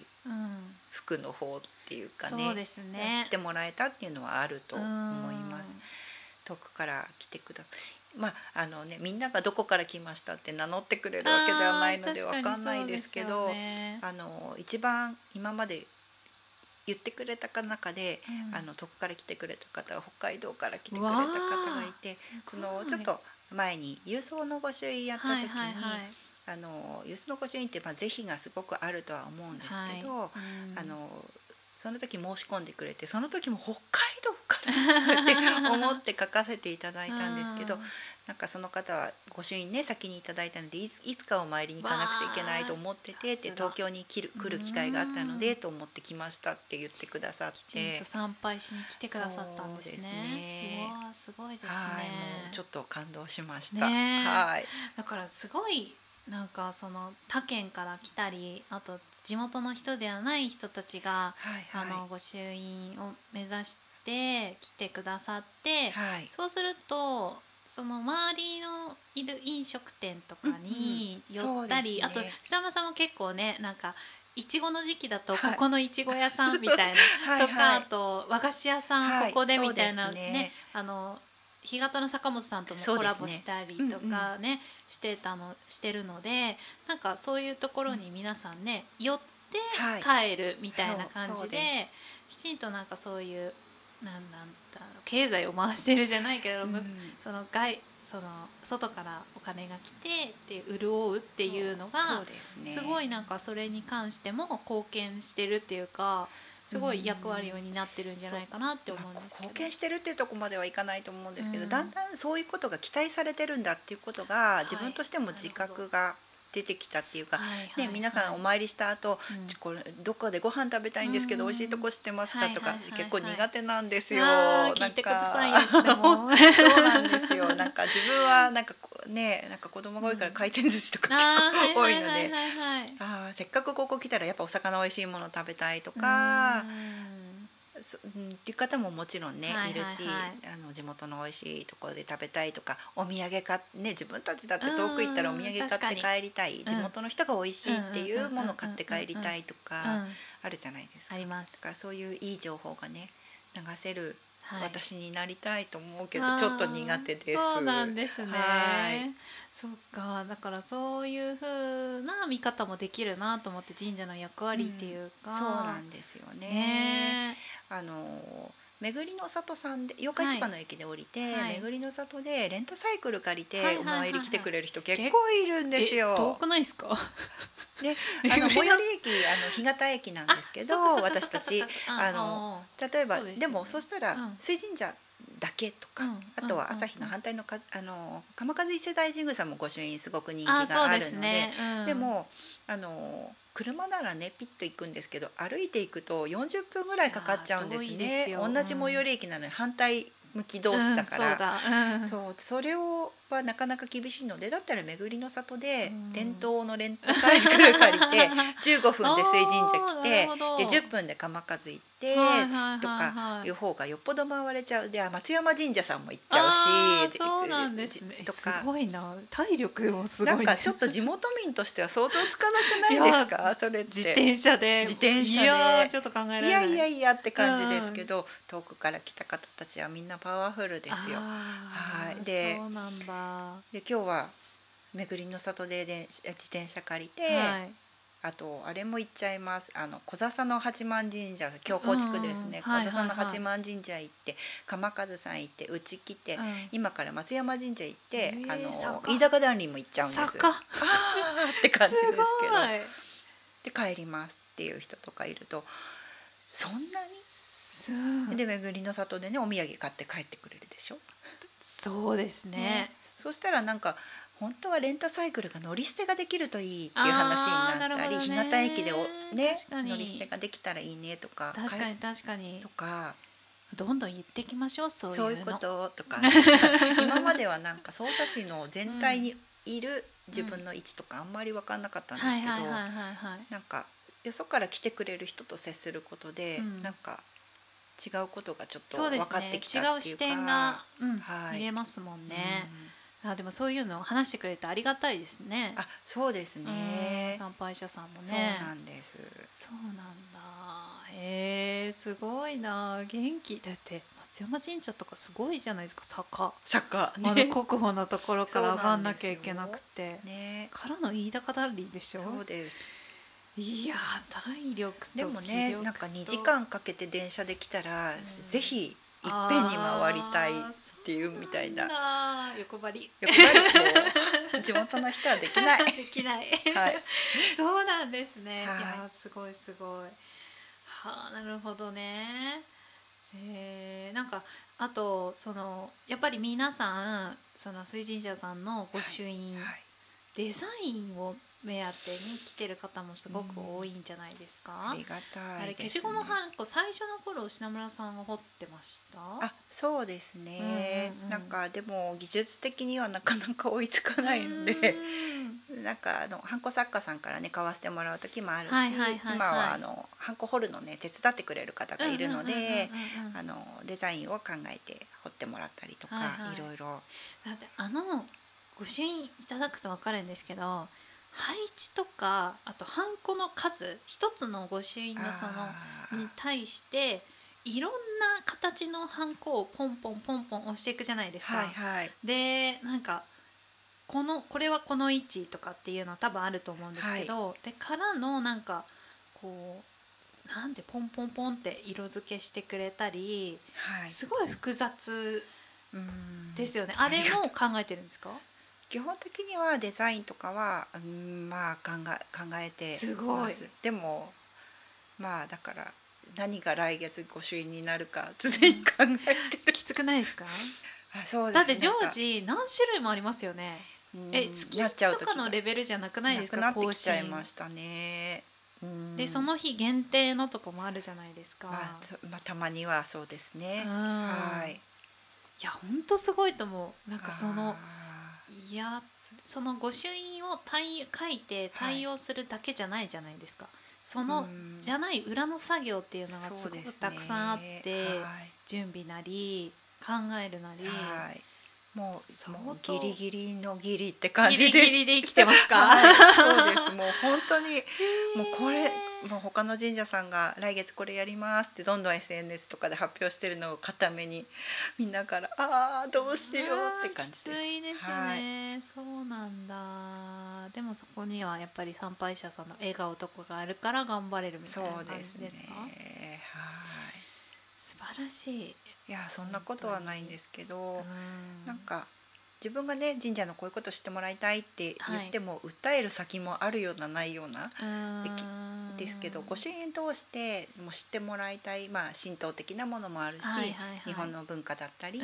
服の方っていうかね、ね、知ってもらえたっていうのはあると思います。遠くから来てくだまああのねみんながどこから来ましたって名乗ってくれるわけではないのでわかんないですけど、ね、あの一番今まで言ってくれた中で、うん、あの遠くから来てくれた方は北海道から来てくれた方がいてそのちょっと前に郵送の御朱印やった時に、はいはいはい。あの輸出の御朱印ってまあ是非がすごくあるとは思うんですけど、はい。うん、あのその時申し込んでくれてその時も北海道からって思って書かせていただいたんですけどなんかその方は御朱印ね先にいただいたのでいつかお参りに行かなくちゃいけないと思っててって東京に来る来る機会があったのでと思って来ましたって言ってくださって参拝しに来てくださったんですね。うわすごいですね。はい、もうちょっと感動しました。はい。だからすごいなんかその他県から来たりあと地元の人ではない人たちが、はいはい、あの御朱印を目指して来てくださって、はい、そうするとその周りのいる飲食店とかに寄ったり、うんうんね、あと下間さんも結構ねなんかいちごの時期だとここのいちご屋さんみたいな、はい、とか、はい。はい、あと和菓子屋さんここでみたいなねね、あの干潟の坂本さんともコラボしたりとかね、してたのしてるのでなんかそういうところに皆さんね、寄って帰るみたいな感じで,、きちんとなんかそういうなんなんだろう経済を回してるじゃないけど、うん、その外その外からお金が来てで潤うっていうのがすごいなんかそれに関しても貢献してるっていうか。すごい役割を担ってるんじゃないかなって思うんですけど、貢献してるっていうとこまではいかないと思うんですけど、うん、だんだんそういうことが期待されてるんだっていうことが自分としても自覚が出てきたっていうか、はいね、皆さんお参りした後、うん、これどこでご飯食べたいんですけど、うん、美味しいとこ知ってますかとか、結構苦手なんですよ。なんか そうなんですよ。なんか自分はなんかねなんか子供が多いから回転寿司とか結構多いので、ああせっかくここ来たらやっぱお魚美味しいもの食べたいとか。そっていう方ももちろんね、いるし、あの地元の美味しいところで食べたいとかお土産かね自分たちだって遠く行ったらお土産買って帰りたい、地元の人が美味しいっていうものを買って帰りたいとかあるじゃないですか。あります。だからそういういい情報がね流せる私になりたいと思うけど、ちょっと苦手です。そうなんですね。はい。そっか。だからそういう風な見方もできるなと思って神社の役割っていうか、うん、そうなんですよね。ねあの巡りの里さんで八日市場の駅で降りて、はい、巡りの里でレンタサイクル借りてお参り来てくれる人結構いるんですよ。遠くないですか？で あの最寄り駅あの干潟駅なんですけど、私たちあの例えばで,、でもそしたら水神社だけとか、あとは朝日の反対のか、あの鎌和伊勢大神宮さんも御朱印すごく人気があるので、でもあの車ならねピッと行くんですけど歩いていくと40分ぐらいかかっちゃうんですね。同じ最寄り駅なのに反対向き同士だから、うん、そうそれをはなかなか厳しいのでだったら巡りの里で伝統のレンタサイクル借りて 15分で水神社来てで10分で鎌数行ってとかいう方がよっぽど回れちゃう。で松山神社さんも行っちゃうしそうなんですね。とか。すごいな。体力もすごい、なんかちょっと地元民としては想像つかなくないですか？それ自転車で。自転車で。ちょっと考えられない。いやいやいやって感じですけど、遠くから来た方たちはみんなパワフルですよ。はい。でそうなんだで今日は巡りの里でで自転車借りて、はい、あとあれも行っちゃいます。あの小笹の八幡神社京高地区ですね、小笹の八幡神社行って、鎌和さん行ってうち来て、うん、今から松山神社行って、えー、あの飯高段林も行っちゃうんです。あって感じですけど。で帰りますっていう人とかいるとそんなに？で巡りの里でねお土産買って帰ってくれるでしょ？そうですねねそしたらなんか本当はレンタサイクルが乗り捨てができるといいっていう話になったり日向駅でおね乗り捨てができたらいいねとか確かに確かに。とかどんどん言ってきましょうそういうこととか。今まではなんか匝瑳市の全体にいる自分の位置とかあんまり分かんなかったんですけどなんかよそから来てくれる人と接することで、うん、なんか違うことがちょっと分かってきたっていうか、ね、違う視点が、うんはい、見れますもんね。うんあでもそういうのを話してくれてありがたいですね。あそうですね。参拝者さんもね。そうなんです。そうなんだ。へえすごいな元気だって松山神社とかすごいじゃないですか坂。坂、ね、あの国宝のところから 上がんなきゃいけなくて。ね。からの飯高ダリでしょ？そうです。いや体力でもねなんか2時間かけて電車で来たら、うん、ぜひいっぺんに回りたいっていうみたいな。横張り。横張り 地元の人はできない。できない、はい、そうなんですね、はい、いやすごいすごい。はあなるほどね。えー、なんかあとそのやっぱり皆さんその水神社さんの御朱印、はいはい、デザインを目当てに来てる方もすごく多いんじゃないですか？うん、ありがたい、ね、あれ消しゴムはんこ最初の頃品村さんが彫ってました？あ、そうですね。うんうんうん、なんかでも技術的にはなかなか追いつかないので、なんかあのハンコ作家さんからね買わせてもらう時もあるし、はいはいはいはい、今はあのハンコ彫るのね手伝ってくれる方がいるので、あのデザインを考えて彫ってもらったりとか、はいはい、いろいろ。だってあの御朱印いただくと分かるんですけど配置とかあとハンコの数一つの御朱印のそのに対していろんな形のハンコをポンポンポンポン押していくじゃないですか。はいはい、でなんかこのこれはこの位置とかっていうのは多分あると思うんですけど、はい、でからのなんかこうなんでポンポンポンって色付けしてくれたり、はい、すごい複雑ですよね。あれも考えてるんですか？基本的にはデザインとかは、うん、まあ考え考えてす。ごい。でもまあだから何が来月御朱印になるか常に考えてる。きつくないですか？あそうだって常時何種類もありますよね。え月1とかのレベルじゃなくないですか？なくなってきちゃいましたね。でその日限定のとこもあるじゃないですか、まあ、まあ、たまにはそうですね。はい。いや本当すごいと思う。なんかそのいやその御朱印を対書いて対応するだけじゃないじゃないですか、はい、そのじゃない裏の作業っていうのがすごくたくさんあって、ねはい、準備なり考えるなり、はい、もうもうギリギリのギリって感じでギリギリで生きてますか、はい、そうです。もう本当にもうこれもう他の神社さんが来月これやりますってどんどん SNS とかで発表してるのを固めにみんなからああどうしようって感じです。いですね、はい、そうなんだ。でもそこにはやっぱり参拝者さんの笑顔とかがあるから頑張れるみたいな感じですか、ね、はい。素晴らしいいやそんなことはないんですけど、ん、なんか自分がね神社のこういうことしてもらいたいって言っても、はい、訴える先もあるようなないようなですけど御朱印通しても知ってもらいたい、まあ、神道的なものもあるし、日本の文化だったり、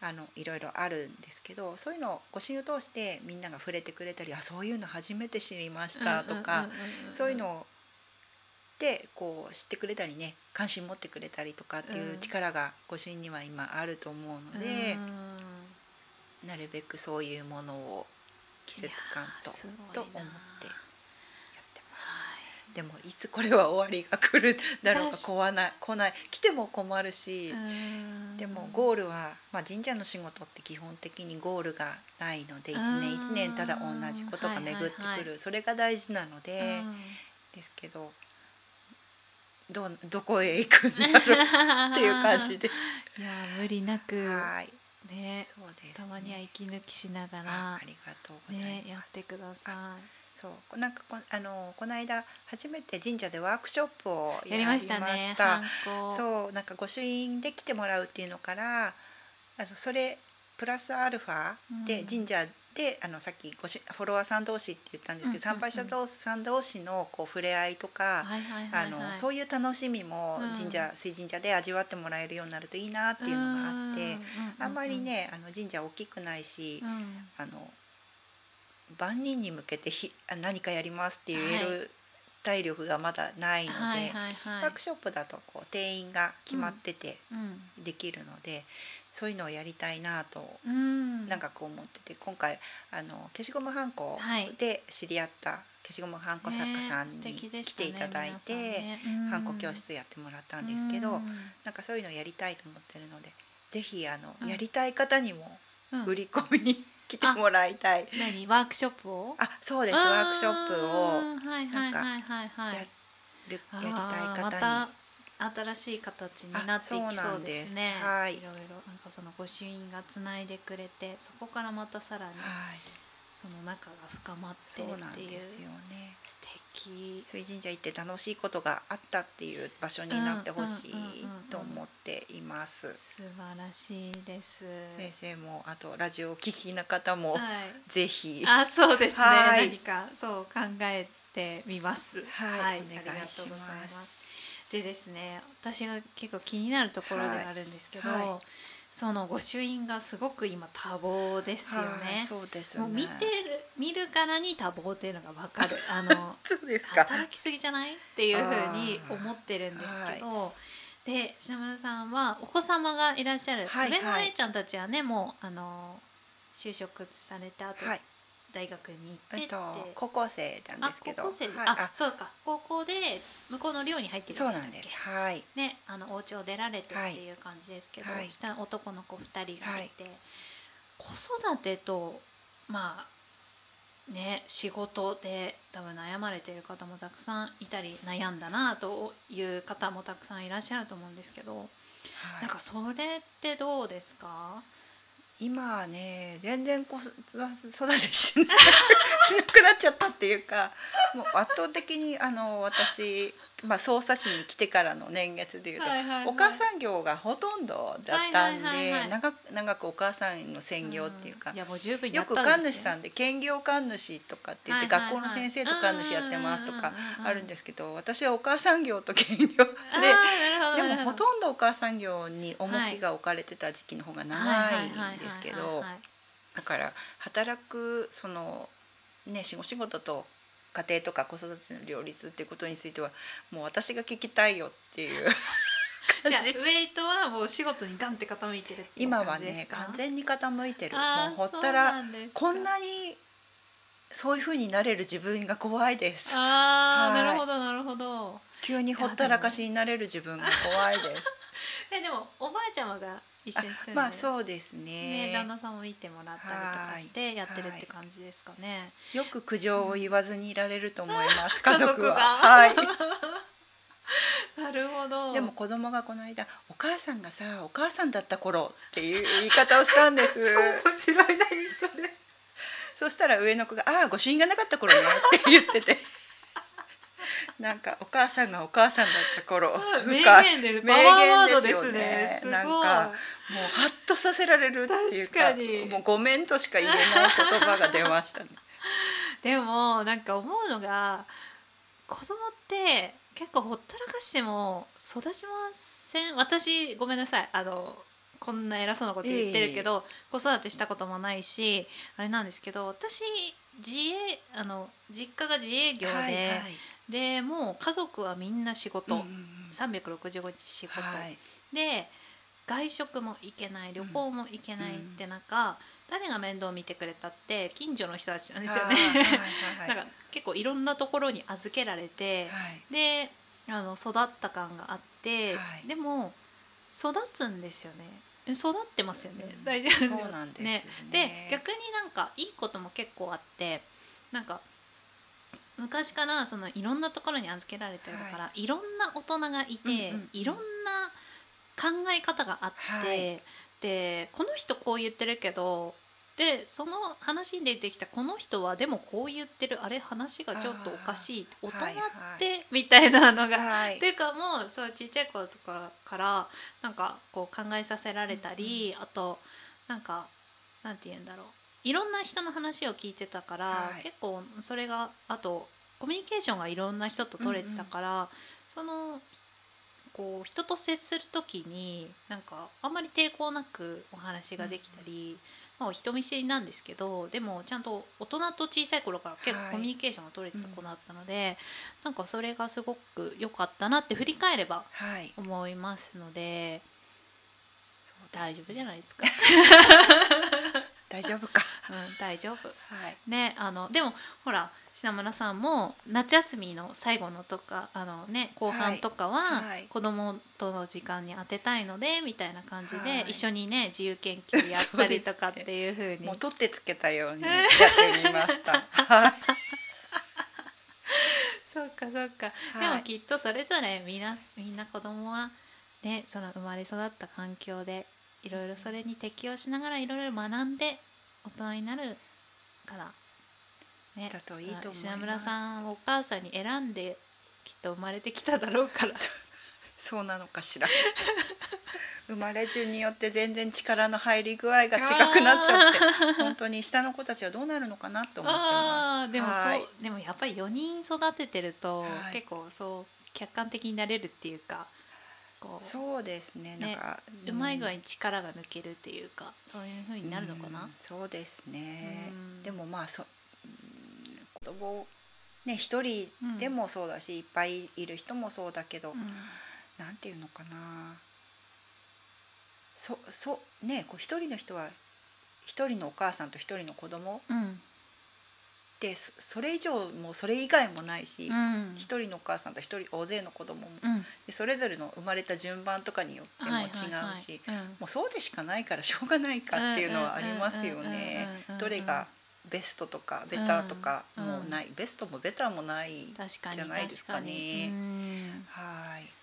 あのいろいろあるんですけどそういうのを御朱印を通してみんなが触れてくれたりあそういうの初めて知りましたとかそういうのでこう知ってくれたりね関心持ってくれたりとかっていう力が御朱印には今あると思うので、なるべくそういうものを季節感とと思ってやってます。でもいつこれは終わりが来るだろうか来ない来ない来ても困るしでもゴールは、まあ、神社の仕事って基本的にゴールがないので一年一年ただ同じことが巡ってくる、それが大事なのでですけどどどこへ行くんだろうっていう感じです。いや無理なく、はい、ね、そうです、ね、たまには息抜きしながらありがとうございます、ね、やってください。そうなんかこあのこの間初めて神社でワークショップをやりました。したそうなんか御朱印で来てもらうっていうのからあのそれプラスアルファで神社であのさっきごしフォロワーさん同士って言ったんですけど、参拝者さん同士のこう触れ合いとかそういう楽しみも神社、水神社で味わってもらえるようになるといいなっていうのがあって、あんまりねあの神社大きくないし、あの万人に向けてひ何かやりますって言える体力がまだないので、ワークショップだとこう定員が決まっててできるので。そういうのをやりたいなと、うん、なんかこう思ってて今回あの消しゴムはんこで知り合った消しゴムはんこ作家さんに来ていただいて、ね。ね、はんこ教室やってもらったんですけど、うん、なんかそういうのをやりたいと思ってるのでぜひあの、うん、やりたい方にも売り込みに、来てもらいたい。何？ワークショップを？あ、そうです。ワークショップをなんかやるやりたい方に。新しい形になっていきそうですね。すはい、いろいろなんかその御朱印がつないでくれてそこからまたさらに、その仲が深まってっていうですよね。素敵。水神社行って楽しいことがあったっていう場所になってほしいと思っています。素晴らしいです。先生もあとラジオ聞きの方も、はい、ぜひ。あそうですね、はい、何かそう考えてみます。はい、お願いします。でですね私が結構気になるところではあるんですけど、はいはい、その御朱印がすごく今多忙ですよね。はい、そうです、ね、もう見てる見るからに多忙っていうのがわかる。あの働きすぎじゃないっていうふうに思ってるんですけど。で品村さんはお子様がいらっしゃる、はいはい、上の姉ちゃんたちはねもうあの就職されてあと、はい、大学に行ってって。高校生なんですけど。高校生、はい、あそうか。高校で向こうの寮に入ってるんでしたっけ？はい。ねあのお家を出られてっていう感じですけど、はい、下男の子2人がいて、はい、子育てとまあね仕事で多分悩まれている方もたくさんいたり悩んだなという方もたくさんいらっしゃると思うんですけど、はい、なんかそれってどうですか？今はね全然子育てしなくなっちゃったっていうかもう圧倒的にあの私まあ、匝瑳市に来てからの年月でいうと、お母さん業がほとんどだったんで、長く長くお母さんの専業っていうか、よく神主さんで兼業神主とかって言って、学校の先生と神主やってますとかあるんですけど私はお母さん業と兼業ででもほとんどお母さん業に重きが置かれてた時期の方が長いんですけどだから働くそのね仕事と家庭とか子育ての両立っていうことについてはもう私が聞きたいよっていう じゃあウェイトはもう仕事にガンって傾いてる今はね完全に傾いてる。もうほったらこんなにそういうふうになれる自分が怖いです。あ、はい、なるほどなるほど。急にほったらかしになれる自分が怖いです えでもおばあちゃまが一緒に住んでまあそうですね。ね旦那さんも見てもらったりとかしてやってるって感じですかね、よく苦情を言わずにいられると思います、うん、家族は。はい。なるほど。でも子供がこの間「お母さんがさお母さんだった頃」っていう言い方をしたんです。面白い何それそしたら上の子が「ああ御朱印がなかった頃ね」って言っててなんかお母さんがお母さんだった頃名言で名言ですよね。なんかもうハッとさせられるっていうかもうごめんとしか言えない言葉が出ましたね。でもなんか思うのが子供って結構ほったらかしても育ちません。私ごめんなさい。あのこんな偉そうなこと言ってるけど、子育てしたこともないしあれなんですけど私自営あの実家が自営業で、はいはい、でもう家族はみんな仕事、うんうん、365日仕事、はい、で外食も行けない旅行も行けないって中、うん、誰が面倒見てくれたって近所の人たちなんですよね。なんか結構いろんなところに預けられて、はい、であの育った感があって、はい、でも育つんですよね。育ってますよね、うん、大丈夫。そうなんですね、ね、で逆になんかいいことも結構あってなんか昔からそのいろんなところに預けられてるから、はい、いろんな大人がいて、うんうん、いろんな考え方があって、はい、でこの人こう言ってるけどでその話に出てきたこの人はでもこう言ってるあれ話がちょっとおかしい大人って、はい。はい、みたいなのが、はい、っていうかもうそうちっちゃい頃とかからなんかこう考えさせられたり、うん、あとなんかなんて言うんだろういろんな人の話を聞いてたから、はい、結構それがあとコミュニケーションがいろんな人と取れてたから、うんうん、そのこう人と接する時になんかあんまり抵抗なくお話ができたり。うんまあ、人見知りなんですけどでもちゃんと大人と小さい頃から結構コミュニケーションが取れてた子だったので、はいうん、なんかそれがすごく良かったなって振り返れば思いますので、はい、大丈夫じゃないですか。大丈夫か、うん、大丈夫、はい、ねあのでもほら品村さんも夏休みの最後のとかあの、ね、後半とかは子供との時間に当てたいのでみたいな感じで一緒にね自由研究やったりとかっていうふうに。もう取ってつけたように やってみました。そうかそうか、でもきっとそれぞれみんなみんな子供はねその生まれ育った環境でいろいろそれに適応しながらいろいろ学んで大人になるから。ね、だといいと思い村さんお母さんに選んできっと生まれてきただろうから。そうなのかしら。生まれ順によって全然力の入り具合が違くなっちゃって。本当に下の子たちはどうなるのかなと思ってます。でもそうでもやっぱり4人育ててると、はい、結構そう客観的になれるっていうかこう。そうですね。なんか、うまい具合に力が抜けるっていうかそういうふうになるのかな、うそうですね。でもまあそ子供ね一人でもそうだし、うん、いっぱいいる人もそうだけど、うん、なんていうのかな。そそねこう一人の人は一人のお母さんと一人の子供、うん、でそれ以上もそれ以外もないし一、うん、人のお母さんと一人大勢の子供も、うん、でそれぞれの生まれた順番とかによっても違うしもうそうでしかないからしょうがないかっていうのはありますよね。どれがベストとかベターとかもうない、うん、ベストもベターもないじゃないですかね。はい。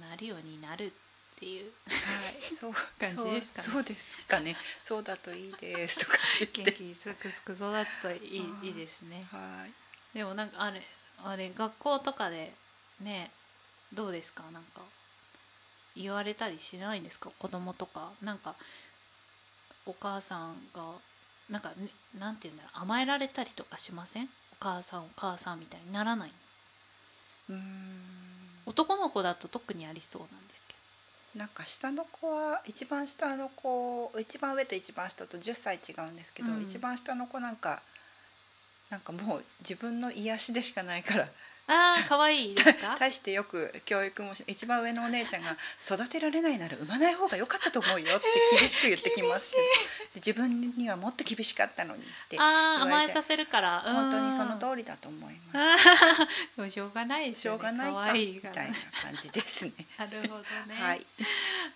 なるようになるっていう、はい、そう感じですかね。そうですかね。そうだといいですとか元気にすくすく育つといいいいですね。はい。でもなんかあれあれ学校とかでねどうですか？なんか言われたりしないんですか？子供とか。なんかお母さんがなんか、ね、なんて言うんだろう。甘えられたりとかしません？お母さんお母さんみたいにならないうん。男の子だと特にありそうなんですけどなんか下の子は一番下の子一番上と一番下と10歳違うんですけど、うん、一番下の子なんかなんかもう自分の癒しでしかないからああ可愛いですか？大してよく教育も一番上のお姉ちゃんが育てられないなら産まない方が良かったと思うよって厳しく言ってきます。自分にはもっと厳しかったのにってあ甘えさせるから。本当にその通りだと思います。しょうがないですよね。しょうがないいみたいな感じですね。なるほどね。はい。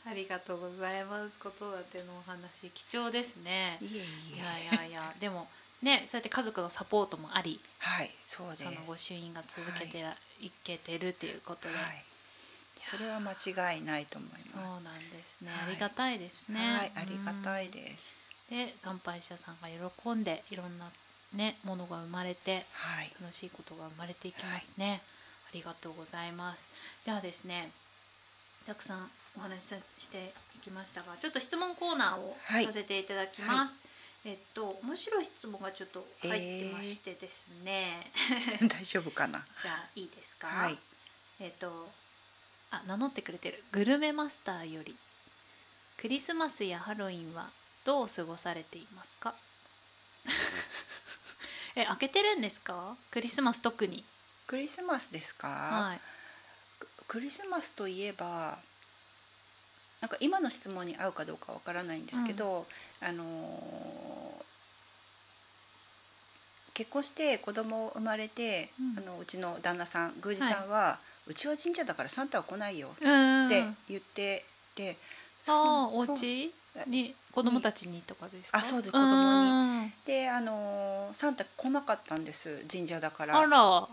ありがとうございます。子育てのお話貴重ですね。いやいやいやでもね、そうやって家族のサポートもあり、はい、そうです。その御朱印が続けて、はい、いけてるということで、はい、それは間違いないと思います。そうなんですね、ありがたいですね。はいありがたいです、で参拝者さんが喜んでいろんなねものが生まれて、はい、楽しいことが生まれていきますね、ありがとうございます。じゃあですねたくさんお話ししていきましたがちょっと質問コーナーをさせていただきます、えっと面白い質問がちょっと入ってましてですね、えー、大丈夫かな？じゃあいいですか、はい、えっとあ名乗ってくれてる。グルメマスターよりクリスマスやハロウィンはどう過ごされていますか？え開けてるんですか？クリスマス特に。クリスマスですか、はい。クリスマスといえばなんか今の質問に合うかどうかわからないんですけど、あのー結婚して子供生まれて、うん。あのうちの旦那さん宮司さんは、うちは神社だからサンタは来ないようんって言ってて、ああおそう家に子供たちにとかですか？あそうです子供供に。であのーサンタ来なかったんです神社だから。あら。でも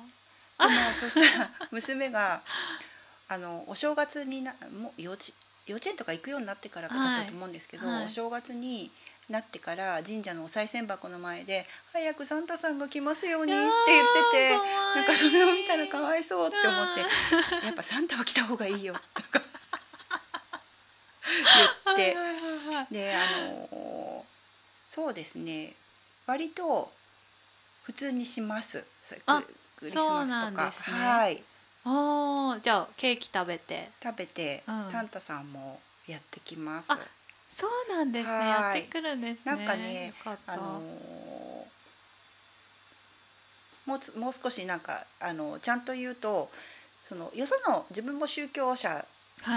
そしたら娘があのお正月になもう幼稚幼稚園とか行くようになってからだったと思うんですけど、はい。はいお正月になってから神社のお賽銭箱の前で「早くサンタさんが来ますように」って言っててなんかそれを見たらかわいそうって思って「やっぱサンタは来た方がいいよ」とか。言って。であのそうですね。割と普通にします。ククリスマスとか、ね。はいあーじゃあケーキ食べて。食べて、うん。サンタさんもやってきます。あそうなんですね。はい。やってくるんですね。なんかねあのもうつもう少しなんかあのちゃんと言うとそのよその自分も宗教者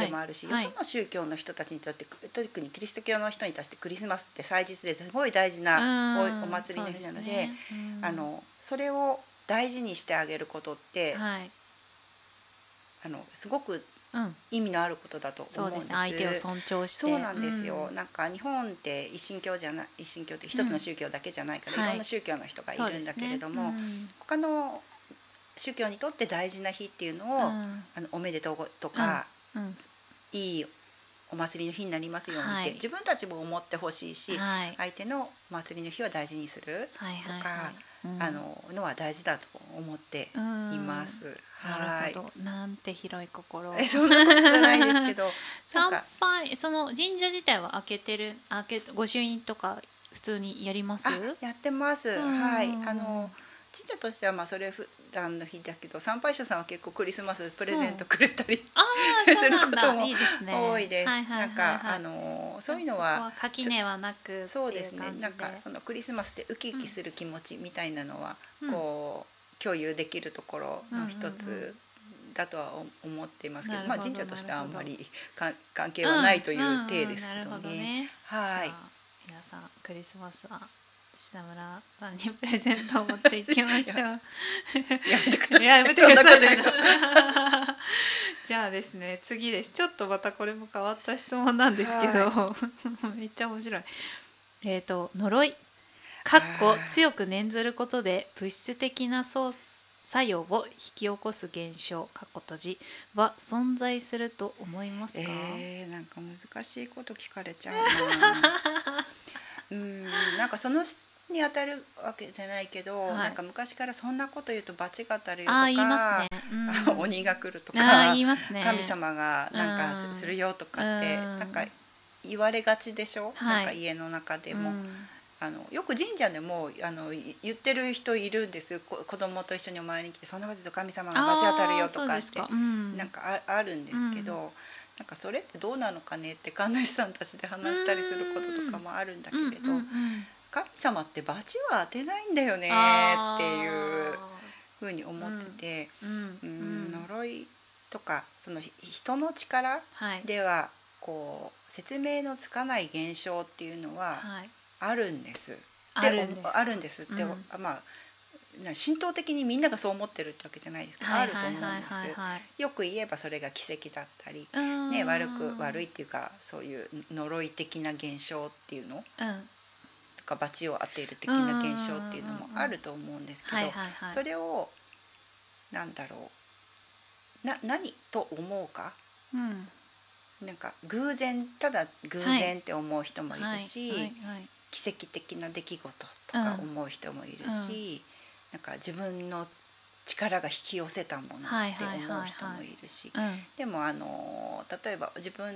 でもあるし、はい。よその宗教の人たちにとって特にキリスト教の人に対してクリスマスって祭日ですごい大事なうん。おお祭りの日なのでそね。うん。あのそれを大事にしてあげることって、はいあのすごくうん。意味のあることだと思そううんで。ですすね。相手を尊重して。そうなんですよ、うん。なんか日本って一神教じゃない一神教って一つの宗教だけじゃないから、うん。い。ろんな宗教の人がいそうるんだですねけれども、うん。他の宗教にとって大事な日っていうのを、うん。あのおめでとうとか、うん。いいお祭りの日になりますようにって、はい。自分たちも思ってほしいし、はい。相手のお祭りの日は大事にするはいはいとか、はい。うん。あののは大事だと思っています。はい。なんて広い心えそんなことじゃないですけど な参拝その神社自体は開けてる開け御朱印とか普通にやります？あやってます。うん。はい。あの神社としてはまあそれ普段の日だけど参拝者さんは結構クリスマスプレゼントくれたり、うなんだることも多いです。なんかあのそういうのは垣根はなくそうですねなんかそのクリスマスでウキウキする気持ちみたいなのは、うんこう共有できるところの一うんうんうつだとは思っていますけど,、まあ神社としてはあんまり か関係はないといううん体ですけうんうんなるほどね。ねはい。皆さんクリスマスは下村さんにプレゼントを持っていきましょう。やめてください。じゃあですね次です。ちょっとまたこれも変わった質問なんですけど、めっちゃ面白い。えっ、と呪い。かっこはい強く念ずることで物質的な操作用を引き起こす現象。かっこ閉じ。は存在すると思いますか、えー、なんか難しいこと聞かれちゃうな。うんなんかそのに当たるわけじゃないけど、はい。なんか昔からそんなこと言うと罰が当たるよとかね。あうん。鬼が来るとかね。神様がなんかうん。すするよとかってうん。なんか言われがちでしょ、はい。なんか家の中でも、うん。あのよく神社でもあのい言ってる人いるんですよ。こ子供と一緒にお参りに来てそんなこと言うと神様が罰当たるよとかって。か。うん。なんかああるんですけど、なんかそれってどうなのかねって神主さんたちで話したりすることとかもあるんだけれど、うんうんうん神様って罰は当てないんだよねっていうふうに思ってて、うんうんうん。呪いとかそのひ人の力はい。ではこう説明のつかない現象っていうのははい。あるんです。あるんであるんですって、うん。まあな浸透的にみんながそう思ってるってわけじゃないですけど、はいあると思うんです。はいはいはいはいよく言えばそれが奇跡だったり、うん。ね、悪く悪いっていうかそういう呪い的な現象っていうのか罰を当てる的な現象っていうのもあると思うんですけど、それをなんだろう。な何と思うか？うん。なんか偶然ただ偶然って思う人もいるし、奇跡的な出来事とか思う人もいるし、なんか自分の力が引き寄せたものって思う人もいるしうん。でもあの例えば自分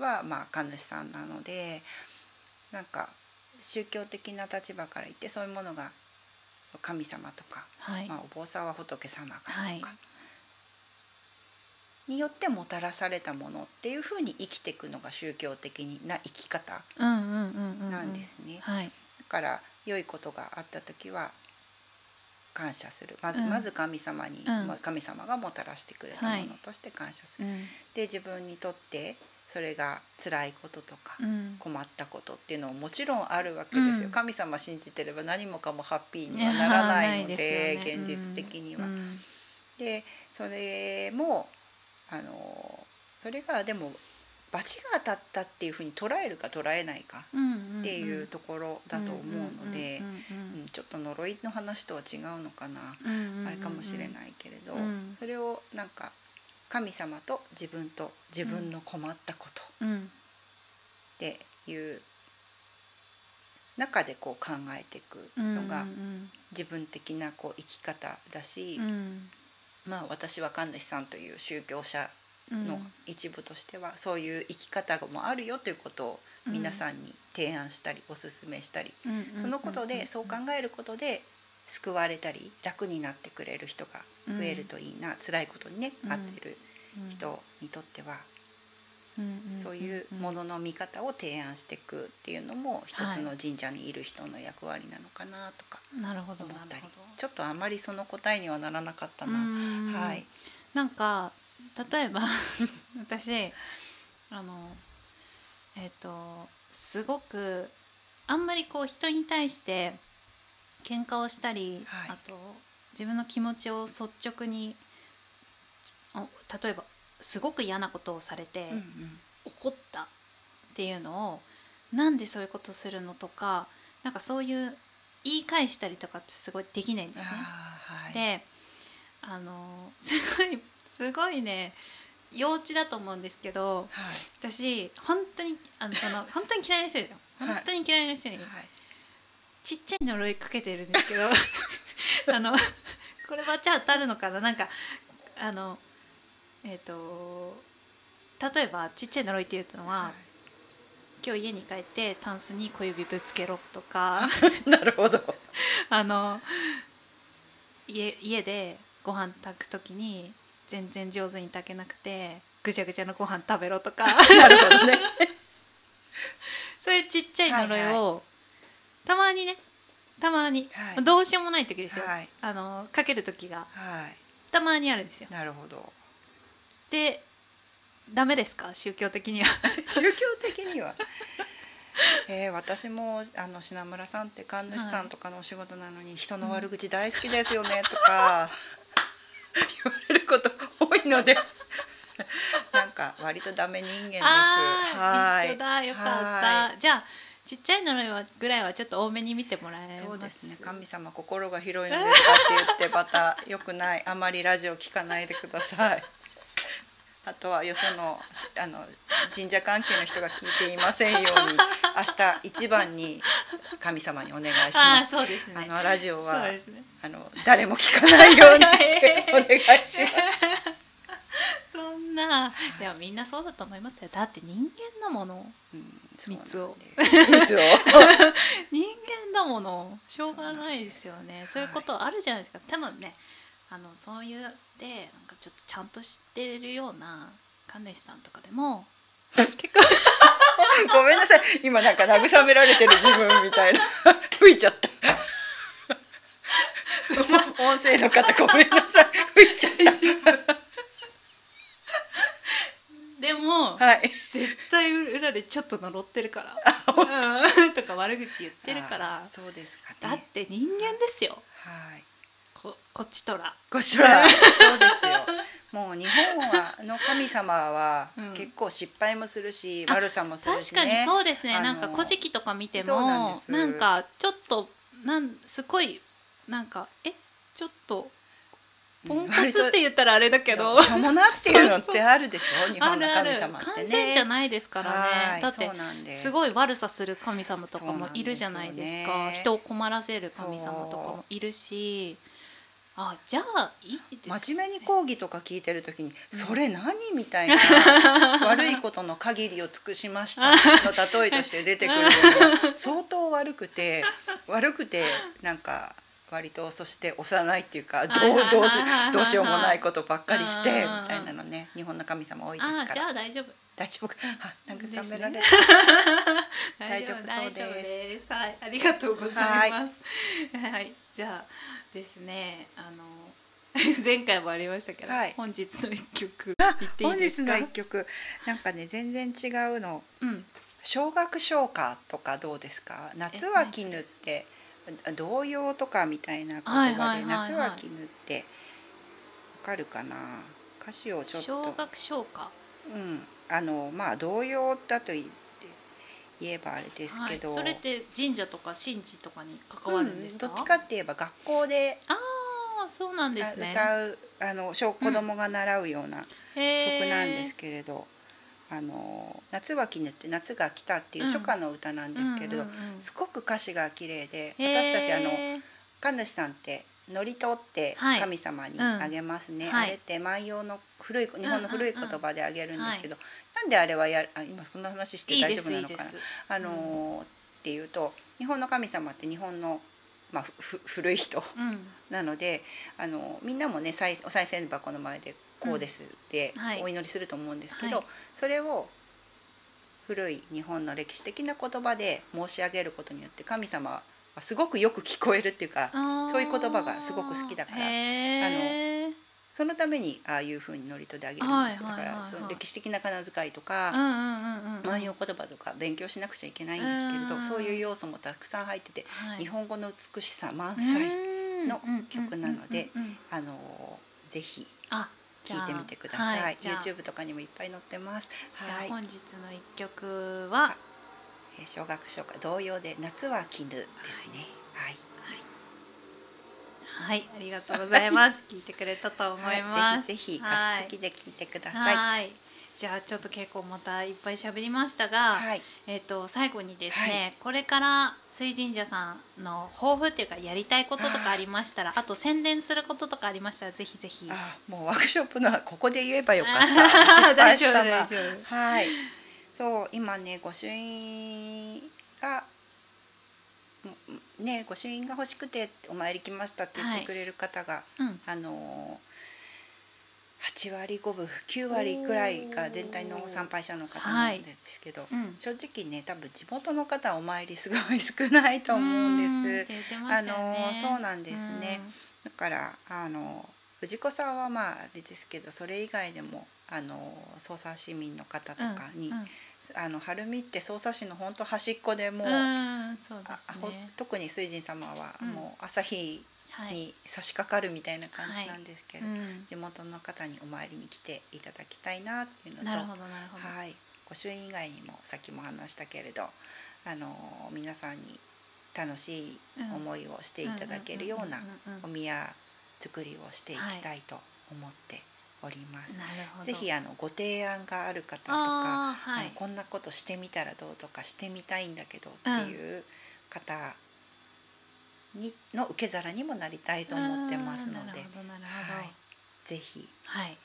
はまあ神主さんなのでなんか宗教的な立場から言ってそういうものが神様とか、はい。まあ、お坊さんは仏様がとか、はい。によってもたらされたものっていうふうに生きていくのが宗教的な生き方なんですね。だから良いことがあった時は感謝する。まずうん、まず神様に、うん、神様がもたらしてくれたものとして感謝する。はい、で自分にとってそれが辛いこととか困ったことっていうのももちろんあるわけですよ、うん、神様信じてれば何もかもハッピーにはならないので、ね、現実的には。でそれもあのそれがでも罰が当たったっていうふうに捉えるか捉えないかっていうところだと思うのでちょっと呪いの話とは違うのかな、あれかもしれないけれど、それをなんか神様と自分と自分の困ったことっていう中でこう考えていくのが自分的なこう生き方だし、まあ私は神主さんという宗教者の一部としては、そういう生き方もあるよということを皆さんに提案したりおすすめしたり、そのことでそう考えることで救われたり楽になってくれる人が増えるといいな、辛いことにね遭ってる人にとっては、そういうものの見方を提案していくっていうのも一つの神社にいる人の役割なのかなとか思ったり。ちょっとあまりその答えにはならなかったな。はい、なんか例えば 私あのえっ、ー、とすごくあんまりこう人に対して喧嘩をしたり、はい、あと自分の気持ちを率直に例えばすごく嫌なことをされて、うんうん、怒ったっていうのをなんでそういうことするのとかなんかそういう言い返したりとかってすごいできないんですね。はい、であのすごいすごいね幼稚だと思うんですけど、はい、私本当にあのその 本当に嫌いな人で本当に嫌いな人に、はい、ちっちゃい呪いかけてるんですけど あのこれはじゃあ当たるのかな？なんかあのえっ、ー、と例えばちっちゃい呪いっていうのは、はい、今日家に帰ってタンスに小指ぶつけろとか なるほど。あの家家でご飯炊く時に全然上手に炊けなくてぐちゃぐちゃのご飯食べろとか。なるほどね。そういうちっちゃい呪いを、はいはい、たまにねたまに、はい、どうしようもない時ですよ、はい、あのかける時が、はい、たまにあるんですよ。なるほど。でダメですか？宗教的には。宗教的には？えー、私もあの品村さんって神主さんとかのお仕事なのに、はい、人の悪口大好きですよねとか。言 わこと多いのでなんか割とダメ人間です。はい。一緒だよかった。じゃあちっちゃいのぐらいはちょっと多めに見てもらえそうですね神様心が広いのですかって言ってまたよくないあまりラジオ聞かないでください。あとはよそのあの神社関係の人が聞いていませんように 明日一番に神様にお願いします。あそうですね。あのラジオは、ね、あの誰も聞かないようにお願いします。そんなでもみんなそうだと思いますよ。だって人間だもの、うん、蜜を。蜜を。人間だもの。しょうがないですよね。そういうことあるじゃないですか。多分ねあのそういうでなんかちょっとちゃんと知ってるような神主さんとかでも結構 ごめんなさい。今なんか慰められてる自分みたいな。吹いちゃった。音声の方ごめんなさい。吹いちゃった。でも、はい、絶対裏でちょっと呪ってるから。とか悪口言ってるから。そうですか、ね、だって人間ですよ。はいここっちとら。こっちとら。そうですよ。もう日本はの神様は結構失敗もするし、うん、悪さもするし、ね、確かにそうですね。なんか古事記とか見てもなんかちょっとなんすごいなんかえ？ちょっとポンコツって言ったらあれだけど。しょもなっていうのってあるでしょ？日本の神様ってね。完全じゃないですからね。だってす。ごい悪さする神様とかもいるじゃないですか、ね、人を困らせる神様とかもいるしあじゃあいいです、ね、真面目に講義とか聞いてる時に「それ何?」みたいな 悪いことの限りを尽くしました。の例えとして出てくるのが相当悪くて悪くてなんか割とそして幼いっていうかどうどうしどうしようもないことばっかりしてみたいなのね日本の神様多いですから。じゃあ大丈夫。大丈夫あ慰められた、大丈夫そうです。はいありがとうございます。はい、じゃあですね。あの 前回もありましたけど、はい、本日の一曲本日の一曲。なんかね全然違うの、うん、小学唱歌とかどうですか？夏は絹って童謡とかみたいな言葉で夏は絹ってわかるかな？歌詞をちょっと。小学唱歌？うん。あのまあ童謡だと言えばあれですけど、はい、それって神社とか神事とかに関わるんですか、うん、どっちかって言えば学校でああそうなんですね。歌うあの小子供が習うような曲なんですけれど、あの夏は絹って夏が来たっていう初夏の歌なんですけれど、すごく歌詞が綺麗で私たちあの神主さんって祝詞って神様にあげますね、はい、あれって万葉の古い日本の古い言葉であげるんですけど、なんであれはやあ今そんな話して大丈夫なのかな？あのー、っていうと日本の神様って日本のまあ、古い人なので、あのみんなもねお賽銭箱の前で「こうです」ってお祈りすると思うんですけど、はい、それを古い日本の歴史的な言葉で申し上げることによって神様はすごくよく聞こえるっていうかそういう言葉がすごく好きだからあのそのためにああいうふうに祝詞であげるんですだからその歴史的な仮名遣いとか万葉言葉とか勉強しなくちゃいけないんですけれどそういう要素もたくさん入ってて、日本語の美しさ満載の曲なのであのぜひ聞いてみてください。はい、YouTube とかにもいっぱい載ってます。はい。本日の一曲は？小学唱歌同様で夏は絹ですね。はい。はい、ありがとうございます。聞いてくれたと思います。ぜひぜひ歌詞付きで聞いてください。はい。じゃあちょっと結構またいっぱい喋りましたが、はい、えっ、ー、と最後にですね、はい、これから水神社さんの抱負っていうかやりたいこととかありましたらあと宣伝することとかありましたらぜひぜひ。あもうワークショップのここで言えばよかった。はい。そう今ね御朱印がね御朱印が欲しくてお参り来ましたって言ってくれる方が、はい。うん、あの8割5分9割くらいが全体の参拝者の方なんですけど、はいうん、正直ね多分地元の方お参りすごい少ないと思うんです。ね、あのそうなんですね。だからあの藤子さんはまああれですけどそれ以外でもあの捜査市民の方とかに、うん。うんあの晴海って匝瑳市の本当端っこでもう,、うんね、特に水神様はもう朝日に差し掛かるみたいな感じなんですけど、はい。うん、地元の方にお参りに来ていただきたいなっていうのとはい。御朱印以外にもさっきも話したけれどあの皆さんに楽しい思いをしていただけるようなお宮作りをしていきたいと思っております。ぜひあのご提案がある方とか、はい、こんなことしてみたらどうとかしてみたいんだけどっていう方にの受け皿にもなりたいと思ってますので、はい、ぜひ、はい、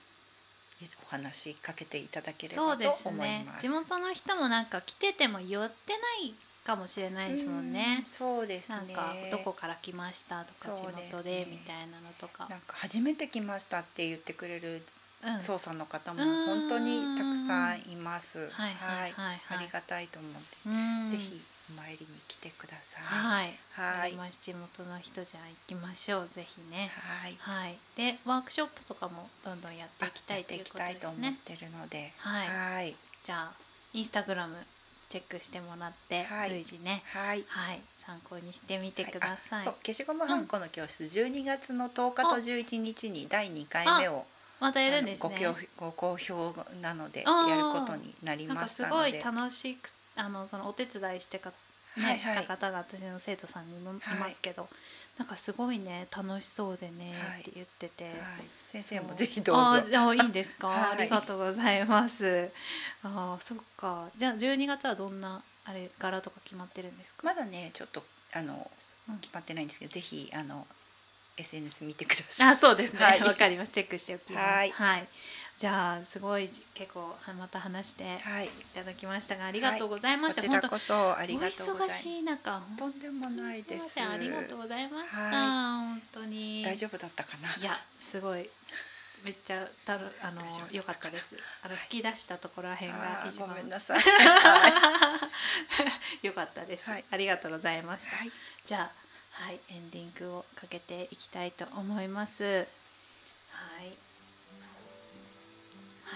お話しかけていただければと思います。すね、地元の人もなんか来てても寄ってないかもしれないですもんね。うそうです、ね、なんかどこから来ましたとか地元でみたいなのとか。なんか初めて来ましたって言ってくれる操作の方も本当にたくさんいます。はい、はい、ありがたいと思って、ぜひお参りに来てください。はい。はい。地元の人じゃ行きましょう。ぜひね。はい。はい。でワークショップとかもどんどんやっていきたいということですね。ってるので。はい。はい。じゃあインスタグラムチェックしてもらって、はい、随時ね、はい、はい、参考にしてみてください。はい、そう。消しゴムはん。この教室、うん、12月の10日と11日に第2回目をまたやるんですね。ご好評なのでやることになりましたので。すごい楽しくあのそのお手伝いしてか、ねはいはい、た方が私の生徒さんにもい。ますけど、はい、なんかすごいね楽しそうでね、って言ってて、はい、先生もぜひどうぞあいいんですか、ありがとうございますあそっかじゃあ12月はどんなあれ柄とか決まってるんですか？まだねちょっとあの、うん、決まってないんですけどぜひあの SNS 見てください。あ、そうですね。わ、はい、かります。チェックしておきます。はい。はい。じゃあすごい結構また話していただきましたが、はい、ありがとうございました。はい、こちらこそありがとうございます。お忙しい中とんでもないです。ありがとうございました。はい、本当に大丈夫だったかな？いやすごいめっちゃたるあの良かったです。あの吹き出したところら辺が一番ごめんなさい。良かったです、ありがとうございました。じゃあはいエンディングをかけていきたいと思います。はい。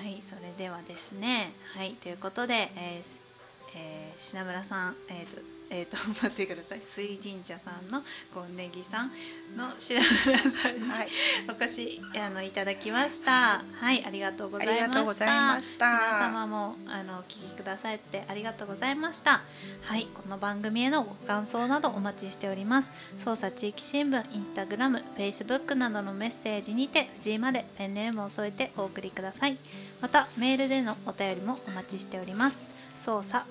はい、それではですね。はいということで、えーえー、品村さんえっ、ー、とえーと、待ってください。水神社さんのこうネギさんの白村さんに、はい、お越しあのいただきました。はいありがとうございました。皆様もあのお聞きくださってありがとうございました。はいこの番組へのご感想などお待ちしております。捜査地域新聞インスタグラムフェイスブックなどのメッセージにて藤井までペンネームを添えてお送りください。またメールでのお便りもお待ちしております操作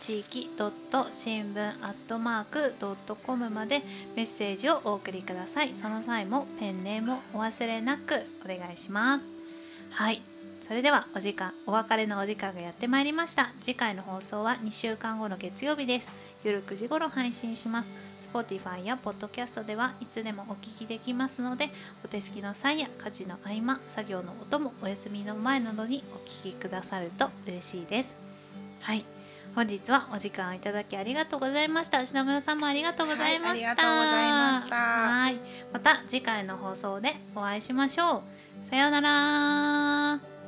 地域新聞アットマークドットコムまでメッセージをお送りください。その際もペンネームをお忘れなくお願いします。はい。それではお時間お別れのお時間がやってまいりました。次回の放送は2週間後の月曜日です。夜9時頃配信します。Spotify や Podcast ではいつでもお聞きできますのでお手すきの際や家事の合間作業の音もお休みの前などにお聴きくださると嬉しいです。はい。本日はお時間をいただきありがとうございました。品村さんもありがとうございました、はい、ありがとうございました。はい。また次回の放送でお会いしましょう。さようなら